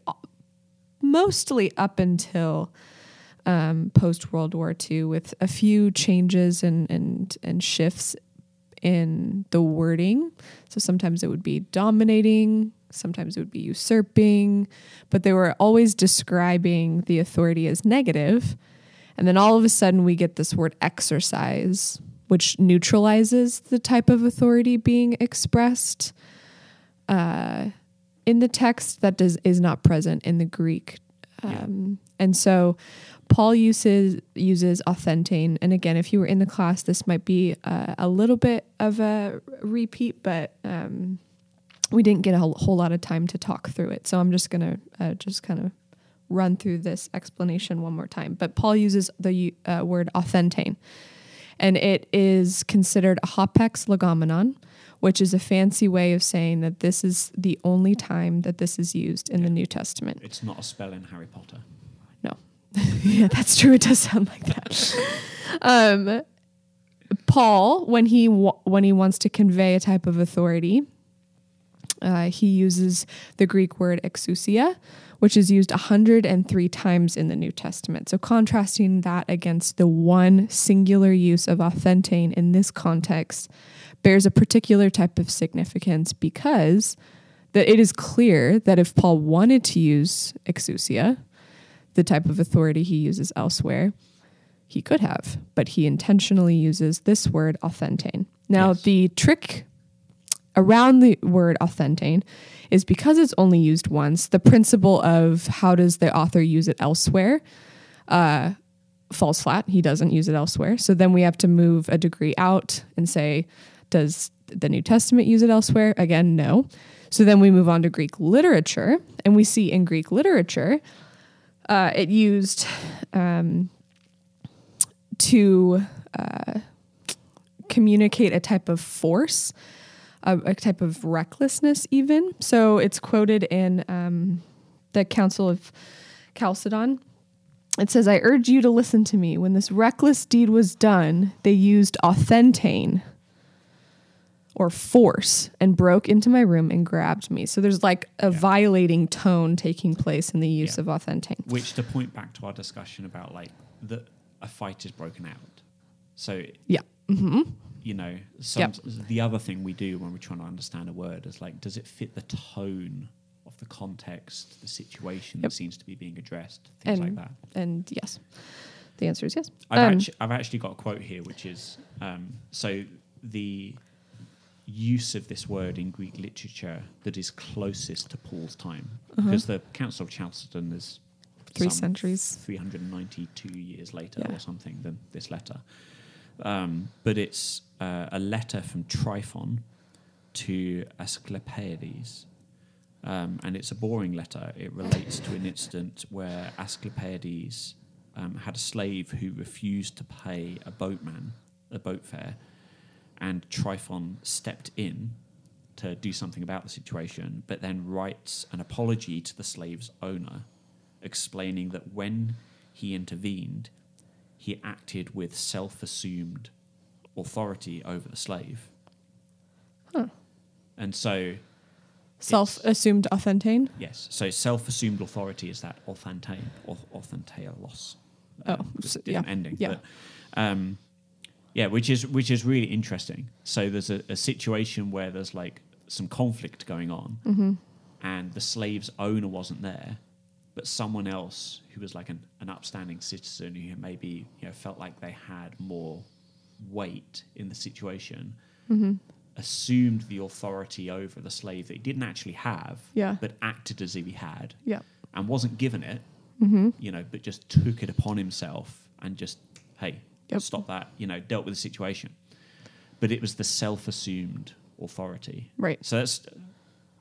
mostly up until um, post World War II, with a few changes and and and shifts in the wording. So sometimes it would be dominating, sometimes it would be usurping, but they were always describing the authority as negative. And then all of a sudden we get this word exercise, which neutralizes the type of authority being expressed uh, in the text that does is not present in the Greek. Yeah. Um, And so Paul uses uses authentein, and again, if you were in the class, this might be uh, a little bit of a repeat, but um, we didn't get a whole, whole lot of time to talk through it. So I'm just gonna uh, just kind of run through this explanation one more time. But Paul uses the uh, word authentein, and it is considered a hapax legomenon, which is a fancy way of saying that this is the only time that this is used in the New Testament. It's not a spell in Harry Potter. yeah, that's true. It does sound like that. um, Paul, when he wa- when he wants to convey a type of authority, Uh, he uses the Greek word exousia, which is used 103 times in the New Testament. So, contrasting that against the one singular use of authentein in this context bears a particular type of significance because that it is clear that if Paul wanted to use exousia, the type of authority he uses elsewhere, he could have, but he intentionally uses this word authentein. Now, Yes. the trick around the word authentein is because it's only used once, the principle of how does the author use it elsewhere uh, falls flat. He doesn't use it elsewhere. So then we have to move a degree out and say, does the New Testament use it elsewhere? Again, no. So then we move on to Greek literature, and we see in Greek literature, uh, it used um, to uh, communicate a type of force, a, a type of recklessness, even. So it's quoted in um, the Council of Chalcedon. It says, I urge you to listen to me. When this reckless deed was done, they used authentein or force and broke into my room and grabbed me. So there's like a Yeah. violating tone taking place in the use Yeah. of authentein. Which to point back to our discussion about like that a fight is broken out. So Yeah. hmm you know, some, the other thing we do when we're trying to understand a word is like, does it fit the tone of the context, the situation Yep. that seems to be being addressed, things like that. And yes, the answer is yes. I've, Um, actu- I've actually got a quote here, which is um, so the use of this word in Greek literature that is closest to Paul's time, because the Council of Chalcedon is Uh-huh. Three centuries. 392 years later Yeah. or something than this letter. Um, but it's uh, a letter from Tryphon to Asclepiades. Um, and it's a boring letter. It relates to an incident where Asclepiades um, had a slave who refused to pay a boatman a boat fare, and Tryphon stepped in to do something about the situation, but then writes an apology to the slave's owner, explaining that when he intervened, he acted with self assumed authority over the slave. Huh. And so, Self-assumed authentein. yes, so self assumed authority is that authentein, or authenteilos. Oh, Um, so- yeah, ending. yeah. But, um, yeah, which is which is really interesting. So there's a, a situation where there's like some conflict going on, Mm-hmm. and the slave's owner wasn't there, but someone else who was like an, an upstanding citizen who maybe you know felt like they had more weight in the situation Mm-hmm. assumed the authority over the slave that he didn't actually have, Yeah. but acted as if he had, Yeah. and wasn't given it, Mm-hmm. you know, but just took it upon himself and just, hey, Yep. stop that, you know, dealt with the situation. But it was the self-assumed authority. Right. So that's,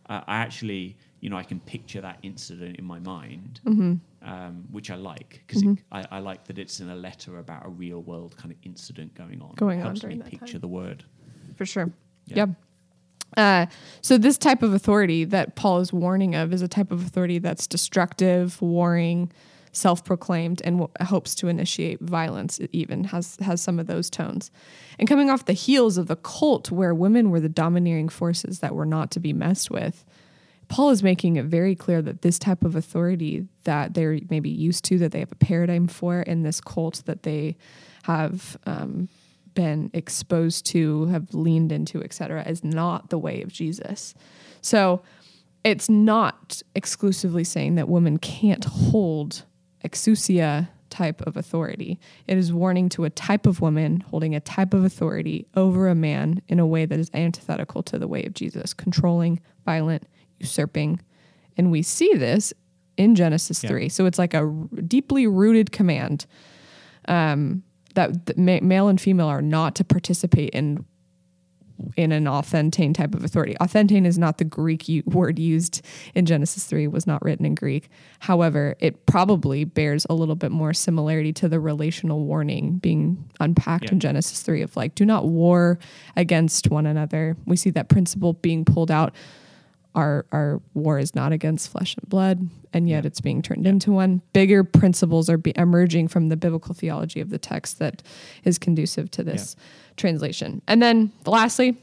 uh, I actually, you know, I can picture that incident in my mind, Mm-hmm. um, which I like because Mhm. I, I like that it's in a letter about a real world kind of incident going on. Going it on helps during me picture time. the word. For sure. Yeah. Yep. Uh, so this type of authority that Paul is warning of is a type of authority that's destructive, warring, self-proclaimed, and w- hopes to initiate violence. Even has has some of those tones. And coming off the heels of the cult, where women were the domineering forces that were not to be messed with, Paul is making it very clear that this type of authority that they're maybe used to, that they have a paradigm for in this cult that they have um, been exposed to, have leaned into, etc., is not the way of Jesus. So it's not exclusively saying that women can't hold exousia type of authority. It is warning to a type of woman holding a type of authority over a man in a way that is antithetical to the way of Jesus, controlling, violent, usurping. And we see this in Genesis Yeah. 3. So it's like a r- deeply rooted command um, that ma- male and female are not to participate in in an authentein type of authority. Authentein is not the Greek u- word used in Genesis 3, was not written in Greek. However, it probably bears a little bit more similarity to the relational warning being unpacked Yeah. in Genesis 3 of like, do not war against one another. We see that principle being pulled out. Our, our war is not against flesh and blood, and yet Yeah. it's being turned into one. Bigger principles are be- emerging from the biblical theology of the text that is conducive to this translation. And then lastly,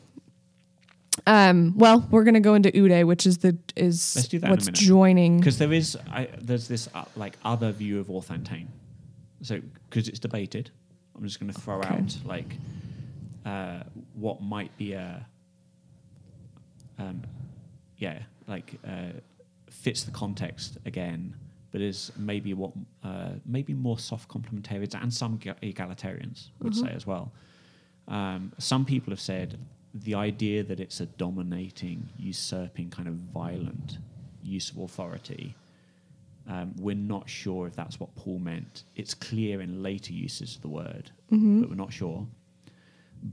Um, well, we're gonna go into oude, which is the is Let's do that in a what's joining. Because there is, I, there's this uh, like other view of authentein. So because it's debated, I'm just going to throw Okay. out like uh, what might be a, um, yeah, like uh, fits the context again, but is maybe what uh, maybe more soft complementarians and some ga- egalitarians would say as well. Um, some people have said the idea that it's a dominating, usurping, kind of violent use of authority. Um, we're not sure if that's what Paul meant. It's clear in later uses of the word, but we're not sure.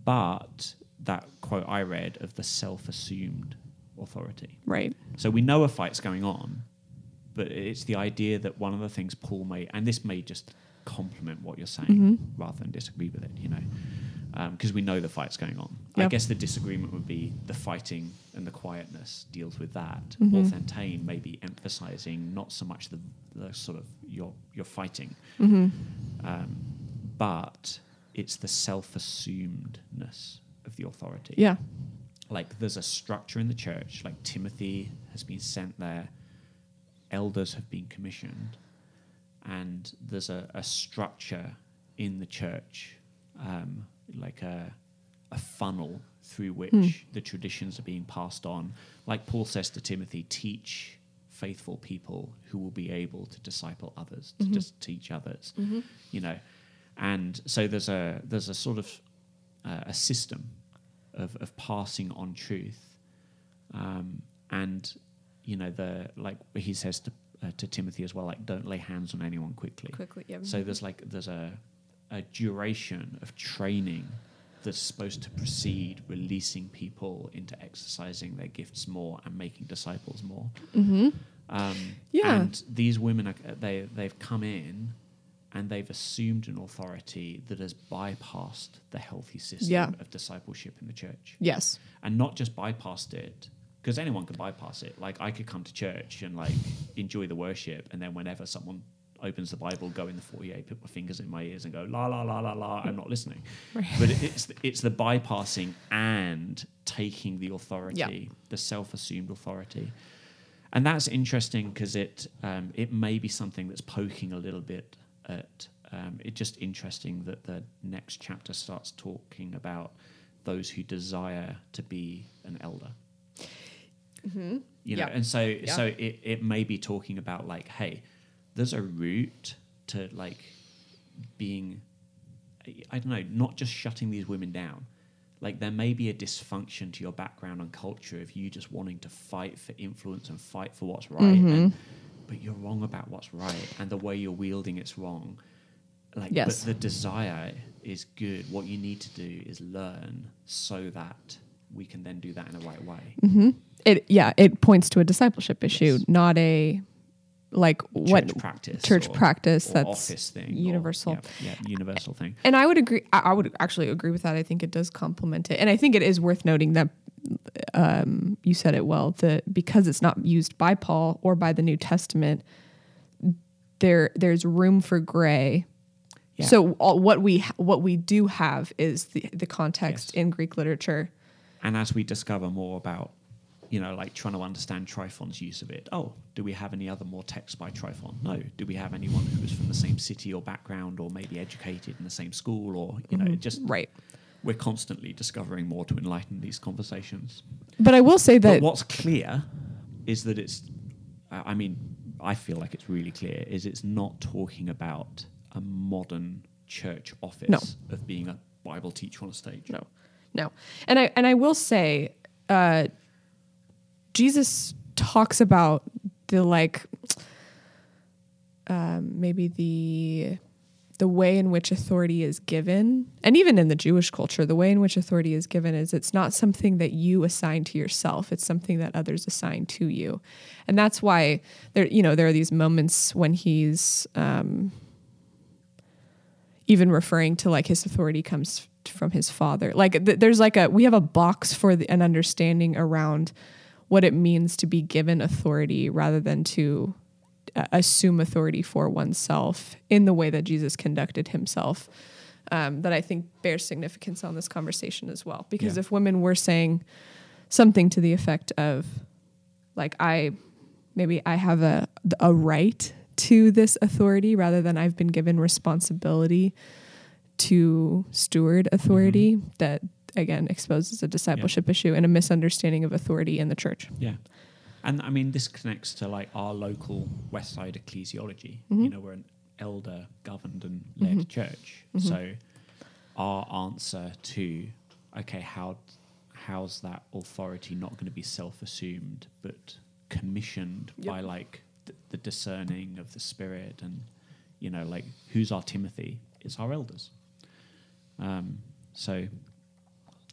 But that quote I read of the self-assumed authority. right. So we know a fight's going on, but it's the idea that one of the things Paul may, and this may just complement what you're saying Mm-hmm. rather than disagree with it, you know, because we know the fight's going on. I guess the disagreement would be the fighting and the quietness deals with that. Mm-hmm. Authentein may be emphasizing not so much the, the sort of your your fighting, Mm-hmm. um, but it's the self-assumedness of the authority Yeah. like there's a structure in the church like timothy has been sent there elders have been commissioned and there's a, a structure in the church um, like a, a funnel through which the traditions are being passed on. Like paul says to timothy teach faithful people who will be able to disciple others to just teach others. You know and so there's a there's a sort of uh, a system of, of passing on truth um, and you know the like he says to uh, to Timothy as well like don't lay hands on anyone quickly. Quickly. Yeah. so there's like there's a a duration of training that's supposed to precede releasing people into exercising their gifts more and making disciples more Mm-hmm. um, Yeah. And these women, are, they they've come in and they've assumed an authority that has bypassed the healthy system Yeah. of discipleship in the church, Yes. and not just bypassed it. Because anyone could bypass it. Like I could come to church and like enjoy the worship, and then whenever someone opens the Bible, go in the foyer, put my fingers in my ears, and go la la la la la. I'm not listening. Right. But it- it's it's the bypassing and taking the authority, the self-assumed authority, and that's interesting because it um, it may be something that's poking a little bit at. Um, it's just interesting that the next chapter starts talking about those who desire to be an elder. You know, Yeah. and so Yeah. so it, it may be talking about like, hey, there's a route to like being I don't know, not just shutting these women down. Like there may be a dysfunction to your background and culture of you just wanting to fight for influence and fight for what's right, and, mm-hmm. but you're wrong about what's right, and the way you're wielding it's wrong. Like, Yes. but the desire is good. What you need to do is learn so that we can then do that in the right way. Mm-hmm. It yeah. It points to a discipleship issue, Yes. not a like what church practice, church or- practice or that's thing, or- universal. yeah, yeah, universal thing. And I would agree. I I would actually agree with that. I think it does complement it, and I think it is worth noting that um, you said it well. That because it's not used by Paul or by the New Testament, there there's room for gray. Yeah. So all, what we what we do have is the the context Yes. in Greek literature. And as we discover more about, you know, like trying to understand Tryphon's use of it, oh, do we have any other more texts by Trifon? No. Do we have anyone who was from the same city or background or maybe educated in the same school or, you know, it just Right. we're constantly discovering more to enlighten these conversations. But I will say But that what's clear is that it's, I I mean, I feel like it's really clear, is it's not talking about a modern church office No. of being a Bible teacher on a stage. No, no, and I and I will say, uh, Jesus talks about the like, um, maybe the the way in which authority is given, and even in the Jewish culture, the way in which authority is given is it's not something that you assign to yourself; it's something that others assign to you, and that's why there, you know, there are these moments when he's. Um, even referring to like his authority comes from his father. Like th- there's like a we have a box for the, an understanding around what it means to be given authority rather than to uh, assume authority for oneself in the way that Jesus conducted himself. Um, that I think bears significance on this conversation as well. Because Yeah. if women were saying something to the effect of like I maybe I have a a right to this authority rather than I've been given responsibility to steward authority that again exposes a discipleship issue and a misunderstanding of authority in the church. Yeah. And I mean, this connects to like our local West Side ecclesiology. Mm-hmm. You know, we're an elder governed and led church. Mm-hmm. So our answer to, okay, how how's that authority not going to be self-assumed, but commissioned Yep. by like the, the discerning of the Spirit, and you know, like who's our Timothy? It's our elders. Um, so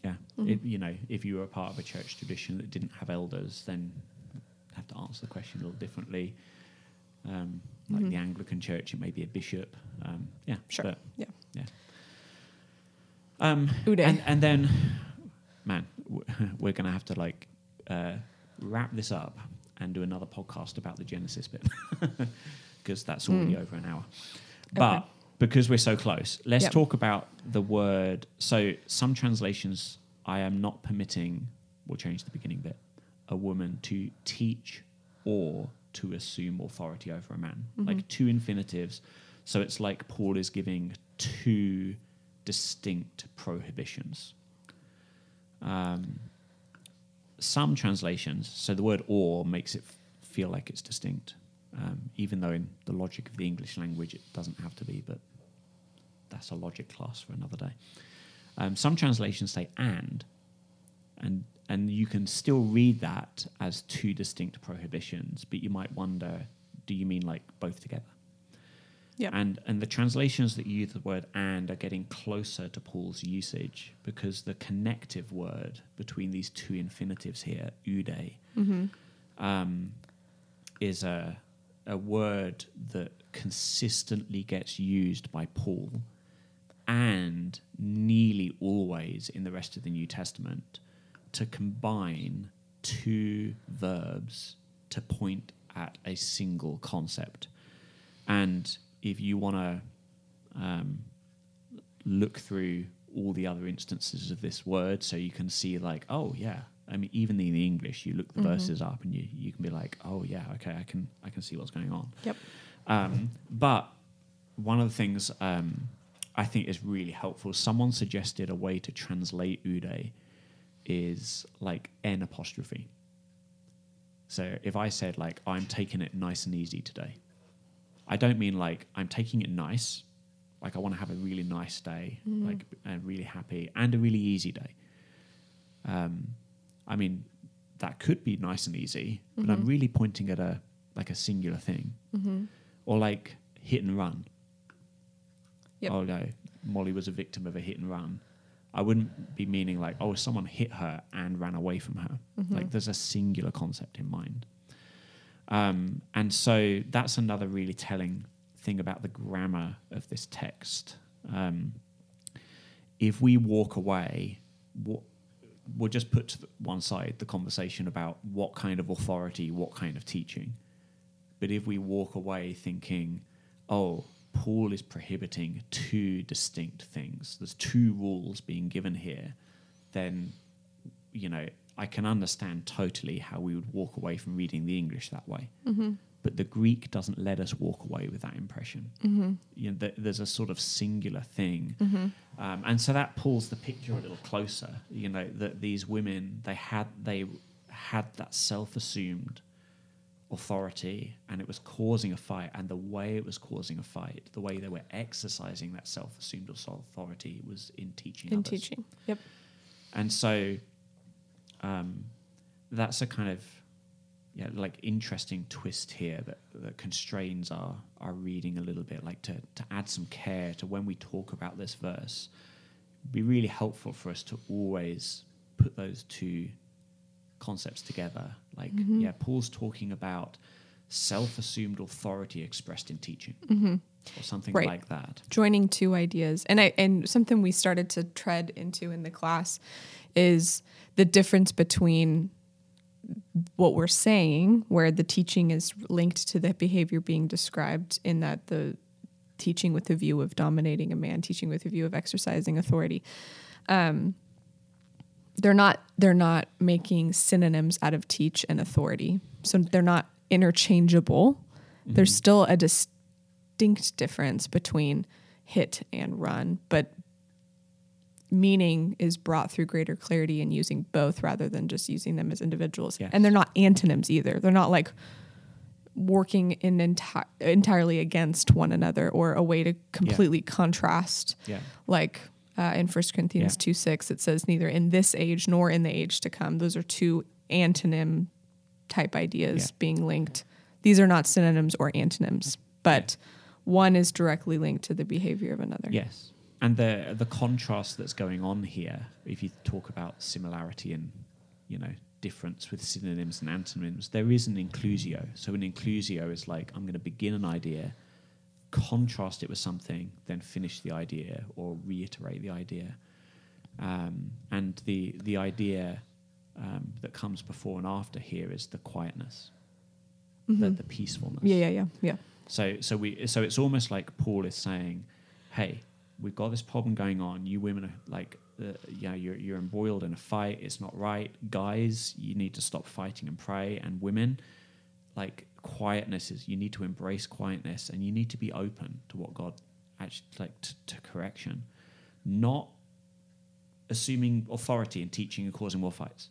yeah, Mm-hmm. it, you know, if you were a part of a church tradition that didn't have elders, then have to answer the question a little differently. Um, like Mhm. the Anglican Church, it may be a bishop. Um, yeah, Sure. Yeah. yeah. Um, and, and then, man, we're going to have to like uh, wrap this up and do another podcast about the Genesis bit because that's already Mm. over an hour. But because we're so close, let's Yep. talk about the word. So some translations, I am not permitting. We'll change the beginning bit. A woman to teach or to assume authority over a man, like two infinitives. So it's like Paul is giving two distinct prohibitions. Um, some translations, so the word or makes it f- feel like it's distinct, um, even though in the logic of the English language it doesn't have to be, but that's a logic class for another day. Um, some translations say and, and and you can still read that as two distinct prohibitions, but you might wonder, do you mean like both together? Yeah. And and the translations that use the word and are getting closer to Paul's usage because the connective word between these two infinitives here, oude, Mm-hmm. um, is a a word that consistently gets used by Paul and nearly always in the rest of the New Testament to combine two verbs to point at a single concept. And if you want to um, look through all the other instances of this word, so you can see, like, oh yeah, I mean, even in the English, you look the Mhm. verses up and you, you can be like, oh yeah, okay, I can I can see what's going on. Yep. Um, but one of the things um, I think is really helpful. Someone suggested a way to translate oude is like n apostrophe. So if I said like I'm taking it nice and easy today, I don't mean like I'm taking it nice, like I want to have a really nice day, Mhm. like and really happy, and a really easy day. Um, I mean, that could be nice and easy, but I'm Mhm. really pointing at a like a singular thing, Mm-hmm. or like hit and run. Yep. Oh no, Molly was a victim of a hit and run. I wouldn't be meaning like, oh, someone hit her and ran away from her. Mm-hmm. Like there's a singular concept in mind. Um, and so that's another really telling thing about the grammar of this text. Um, if we walk away, what, we'll just put to one side the conversation about what kind of authority, what kind of teaching. But if we walk away thinking, oh, Paul is prohibiting two distinct things, there's two rules being given here, then, you know, I can understand totally how we would walk away from reading the English that way. Mm-hmm. But the Greek doesn't let us walk away with that impression. Mm-hmm. You know, th- there's a sort of singular thing Mm-hmm. um, and so that pulls the picture a little closer. You know that these women they had they had that self-assumed authority, and it was causing a fight. And the way it was causing a fight, the way they were exercising that self-assumed authority, was in teaching. In others. teaching. Yep. And so um, that's a kind of yeah, like interesting twist here that, that constrains our, our reading a little bit, like to, to add some care to when we talk about this verse. Be really helpful for us to always put those two concepts together. Like, Mhm. yeah, Paul's talking about self-assumed authority expressed in teaching, Mm-hmm. or something Right. like that. joining two ideas and I and something we started to tread into in the class is the difference between what we're saying where the teaching is linked to the behavior being described in that the teaching with the view of dominating a man teaching with the view of exercising authority um, they're not they're not making synonyms out of teach and authority. So they're not interchangeable. There's mm-hmm. still a distinct difference between hit and run, but meaning is brought through greater clarity in using both rather than just using them as individuals. Yes. And they're not antonyms either. They're not like working in enti- entirely against one another or a way to completely contrast Yeah. like uh, in 1 corinthians Yeah. 2 6 it says neither in this age nor in the age to come those are two antonym type ideas Yeah. being linked these are not synonyms or antonyms but one is directly linked to the behavior of another Yes. And the the contrast that's going on here, if you talk about similarity and you know difference with synonyms and antonyms, there is an inclusio. So an inclusio is like I'm going to begin an idea, contrast it with something, then finish the idea or reiterate the idea. Um, and the the idea um, that comes before and after here is the quietness, the, the peacefulness. yeah yeah yeah yeah So so we so it's almost like Paul is saying, "Hey, we've got this problem going on. You women are like, uh, yeah, you're you're embroiled in a fight. It's not right, guys. You need to stop fighting and pray. And women, like quietness is you need to embrace quietness and you need to be open to what God actually like to, to correction, not assuming authority and teaching and causing more fights,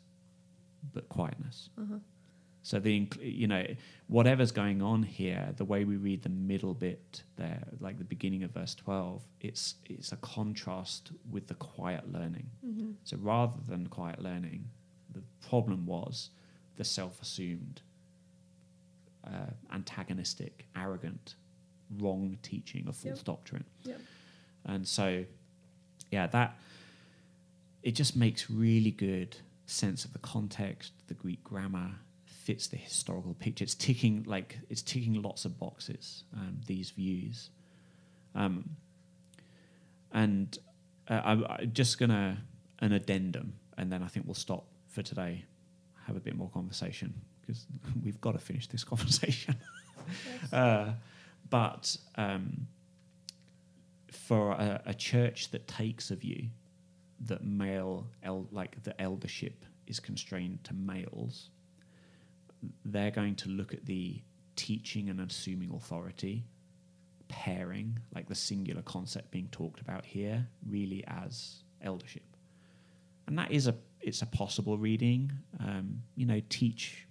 but quietness." Uh-huh. So the you know whatever's going on here, the way we read the middle bit there, like the beginning of verse twelve, it's it's a contrast with the quiet learning. Mm-hmm. So rather than quiet learning, the problem was the self-assumed, uh, antagonistic, arrogant, wrong teaching of false doctrine. And so, yeah, that it just makes really good sense of the context, the Greek grammar, fits the historical picture. It's ticking like it's ticking lots of boxes. Um, these views, um, and uh, I'm, I'm just gonna an addendum, and then I think we'll stop for today. Have a bit more conversation because we've got to finish this conversation. uh, but um, for a, a church that takes a view that male, el- like the eldership, is constrained to males, they're going to look at the teaching and assuming authority pairing, like the singular concept being talked about here, really as eldership, and that is a it's a possible reading. Um, you know, teach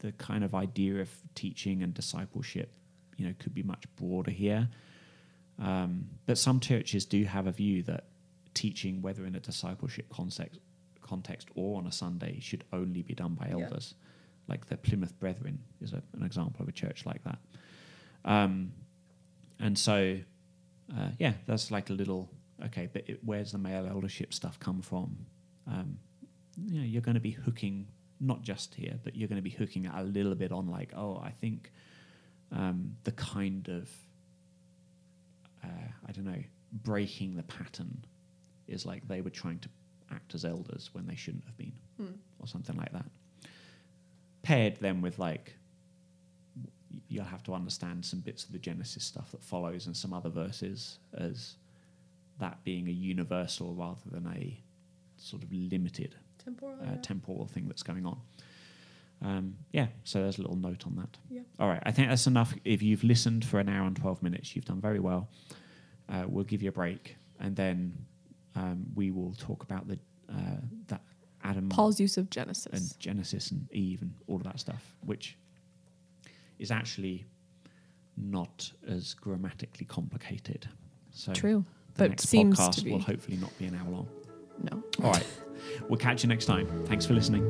the kind of idea of teaching and discipleship. You know, could be much broader here. Um, but some churches do have a view that teaching, whether in a discipleship context, context or on a Sunday, should only be done by Yeah. elders. Like the Plymouth Brethren is a, an example of a church like that. Um, and so, uh, yeah, that's like a little okay. But it, where's the male eldership stuff come from? Um, you know, you're going to be hooking not just here, but you're going to be hooking a little bit on like, oh, I think um, the kind of uh, I don't know, breaking the pattern is like they were trying to act as elders when they shouldn't have been, or something like that. Paired them with like, you'll have to understand some bits of the Genesis stuff that follows and some other verses as that being a universal rather than a sort of limited temporal uh, temporal thing that's going on. Um, yeah, so there's a little note on that. Yeah. All right, I think that's enough. If you've listened for an hour and 12 minutes, you've done very well. Uh, we'll give you a break and then um, we will talk about the uh, that Adam Paul's use of Genesis and Genesis. And Eve and all of that stuff, which is actually not as grammatically complicated. So True, the but next seems podcast to be. will hopefully not be an hour long. no. All right, we'll catch you next time. Thanks for listening.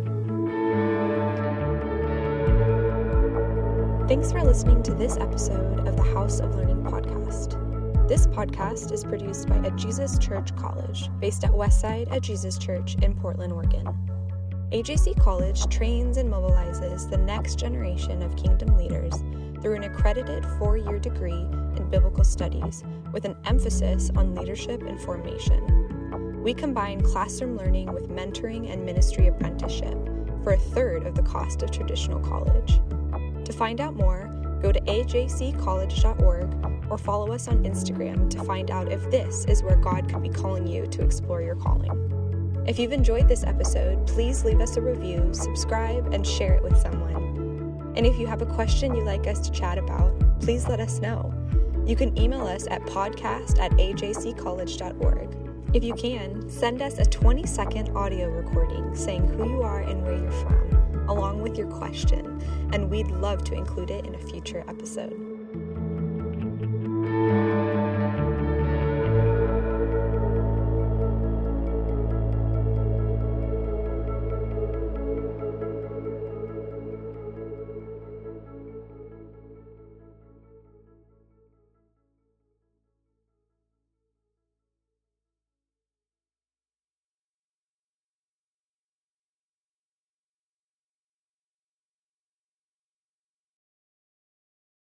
Thanks for listening to this episode of the House of Learning podcast. This podcast is produced by A Jesus Church College, based at Westside at Jesus Church in Portland, Oregon. AJC College trains and mobilizes the next generation of kingdom leaders through an accredited four year degree in biblical studies with an emphasis on leadership and formation. We combine classroom learning with mentoring and ministry apprenticeship for a third of the cost of traditional college. To find out more, go to ajccollege.org or follow us on Instagram to find out if this is where God could be calling you to explore your calling. If you've enjoyed this episode, please leave us a review, subscribe, and share it with someone. And if you have a question you'd like us to chat about, please let us know. You can email us at podcast at ajccollege.org. If you can, send us a 20 second audio recording saying who you are and where you're from, along with your question, and we'd love to include it in a future episode.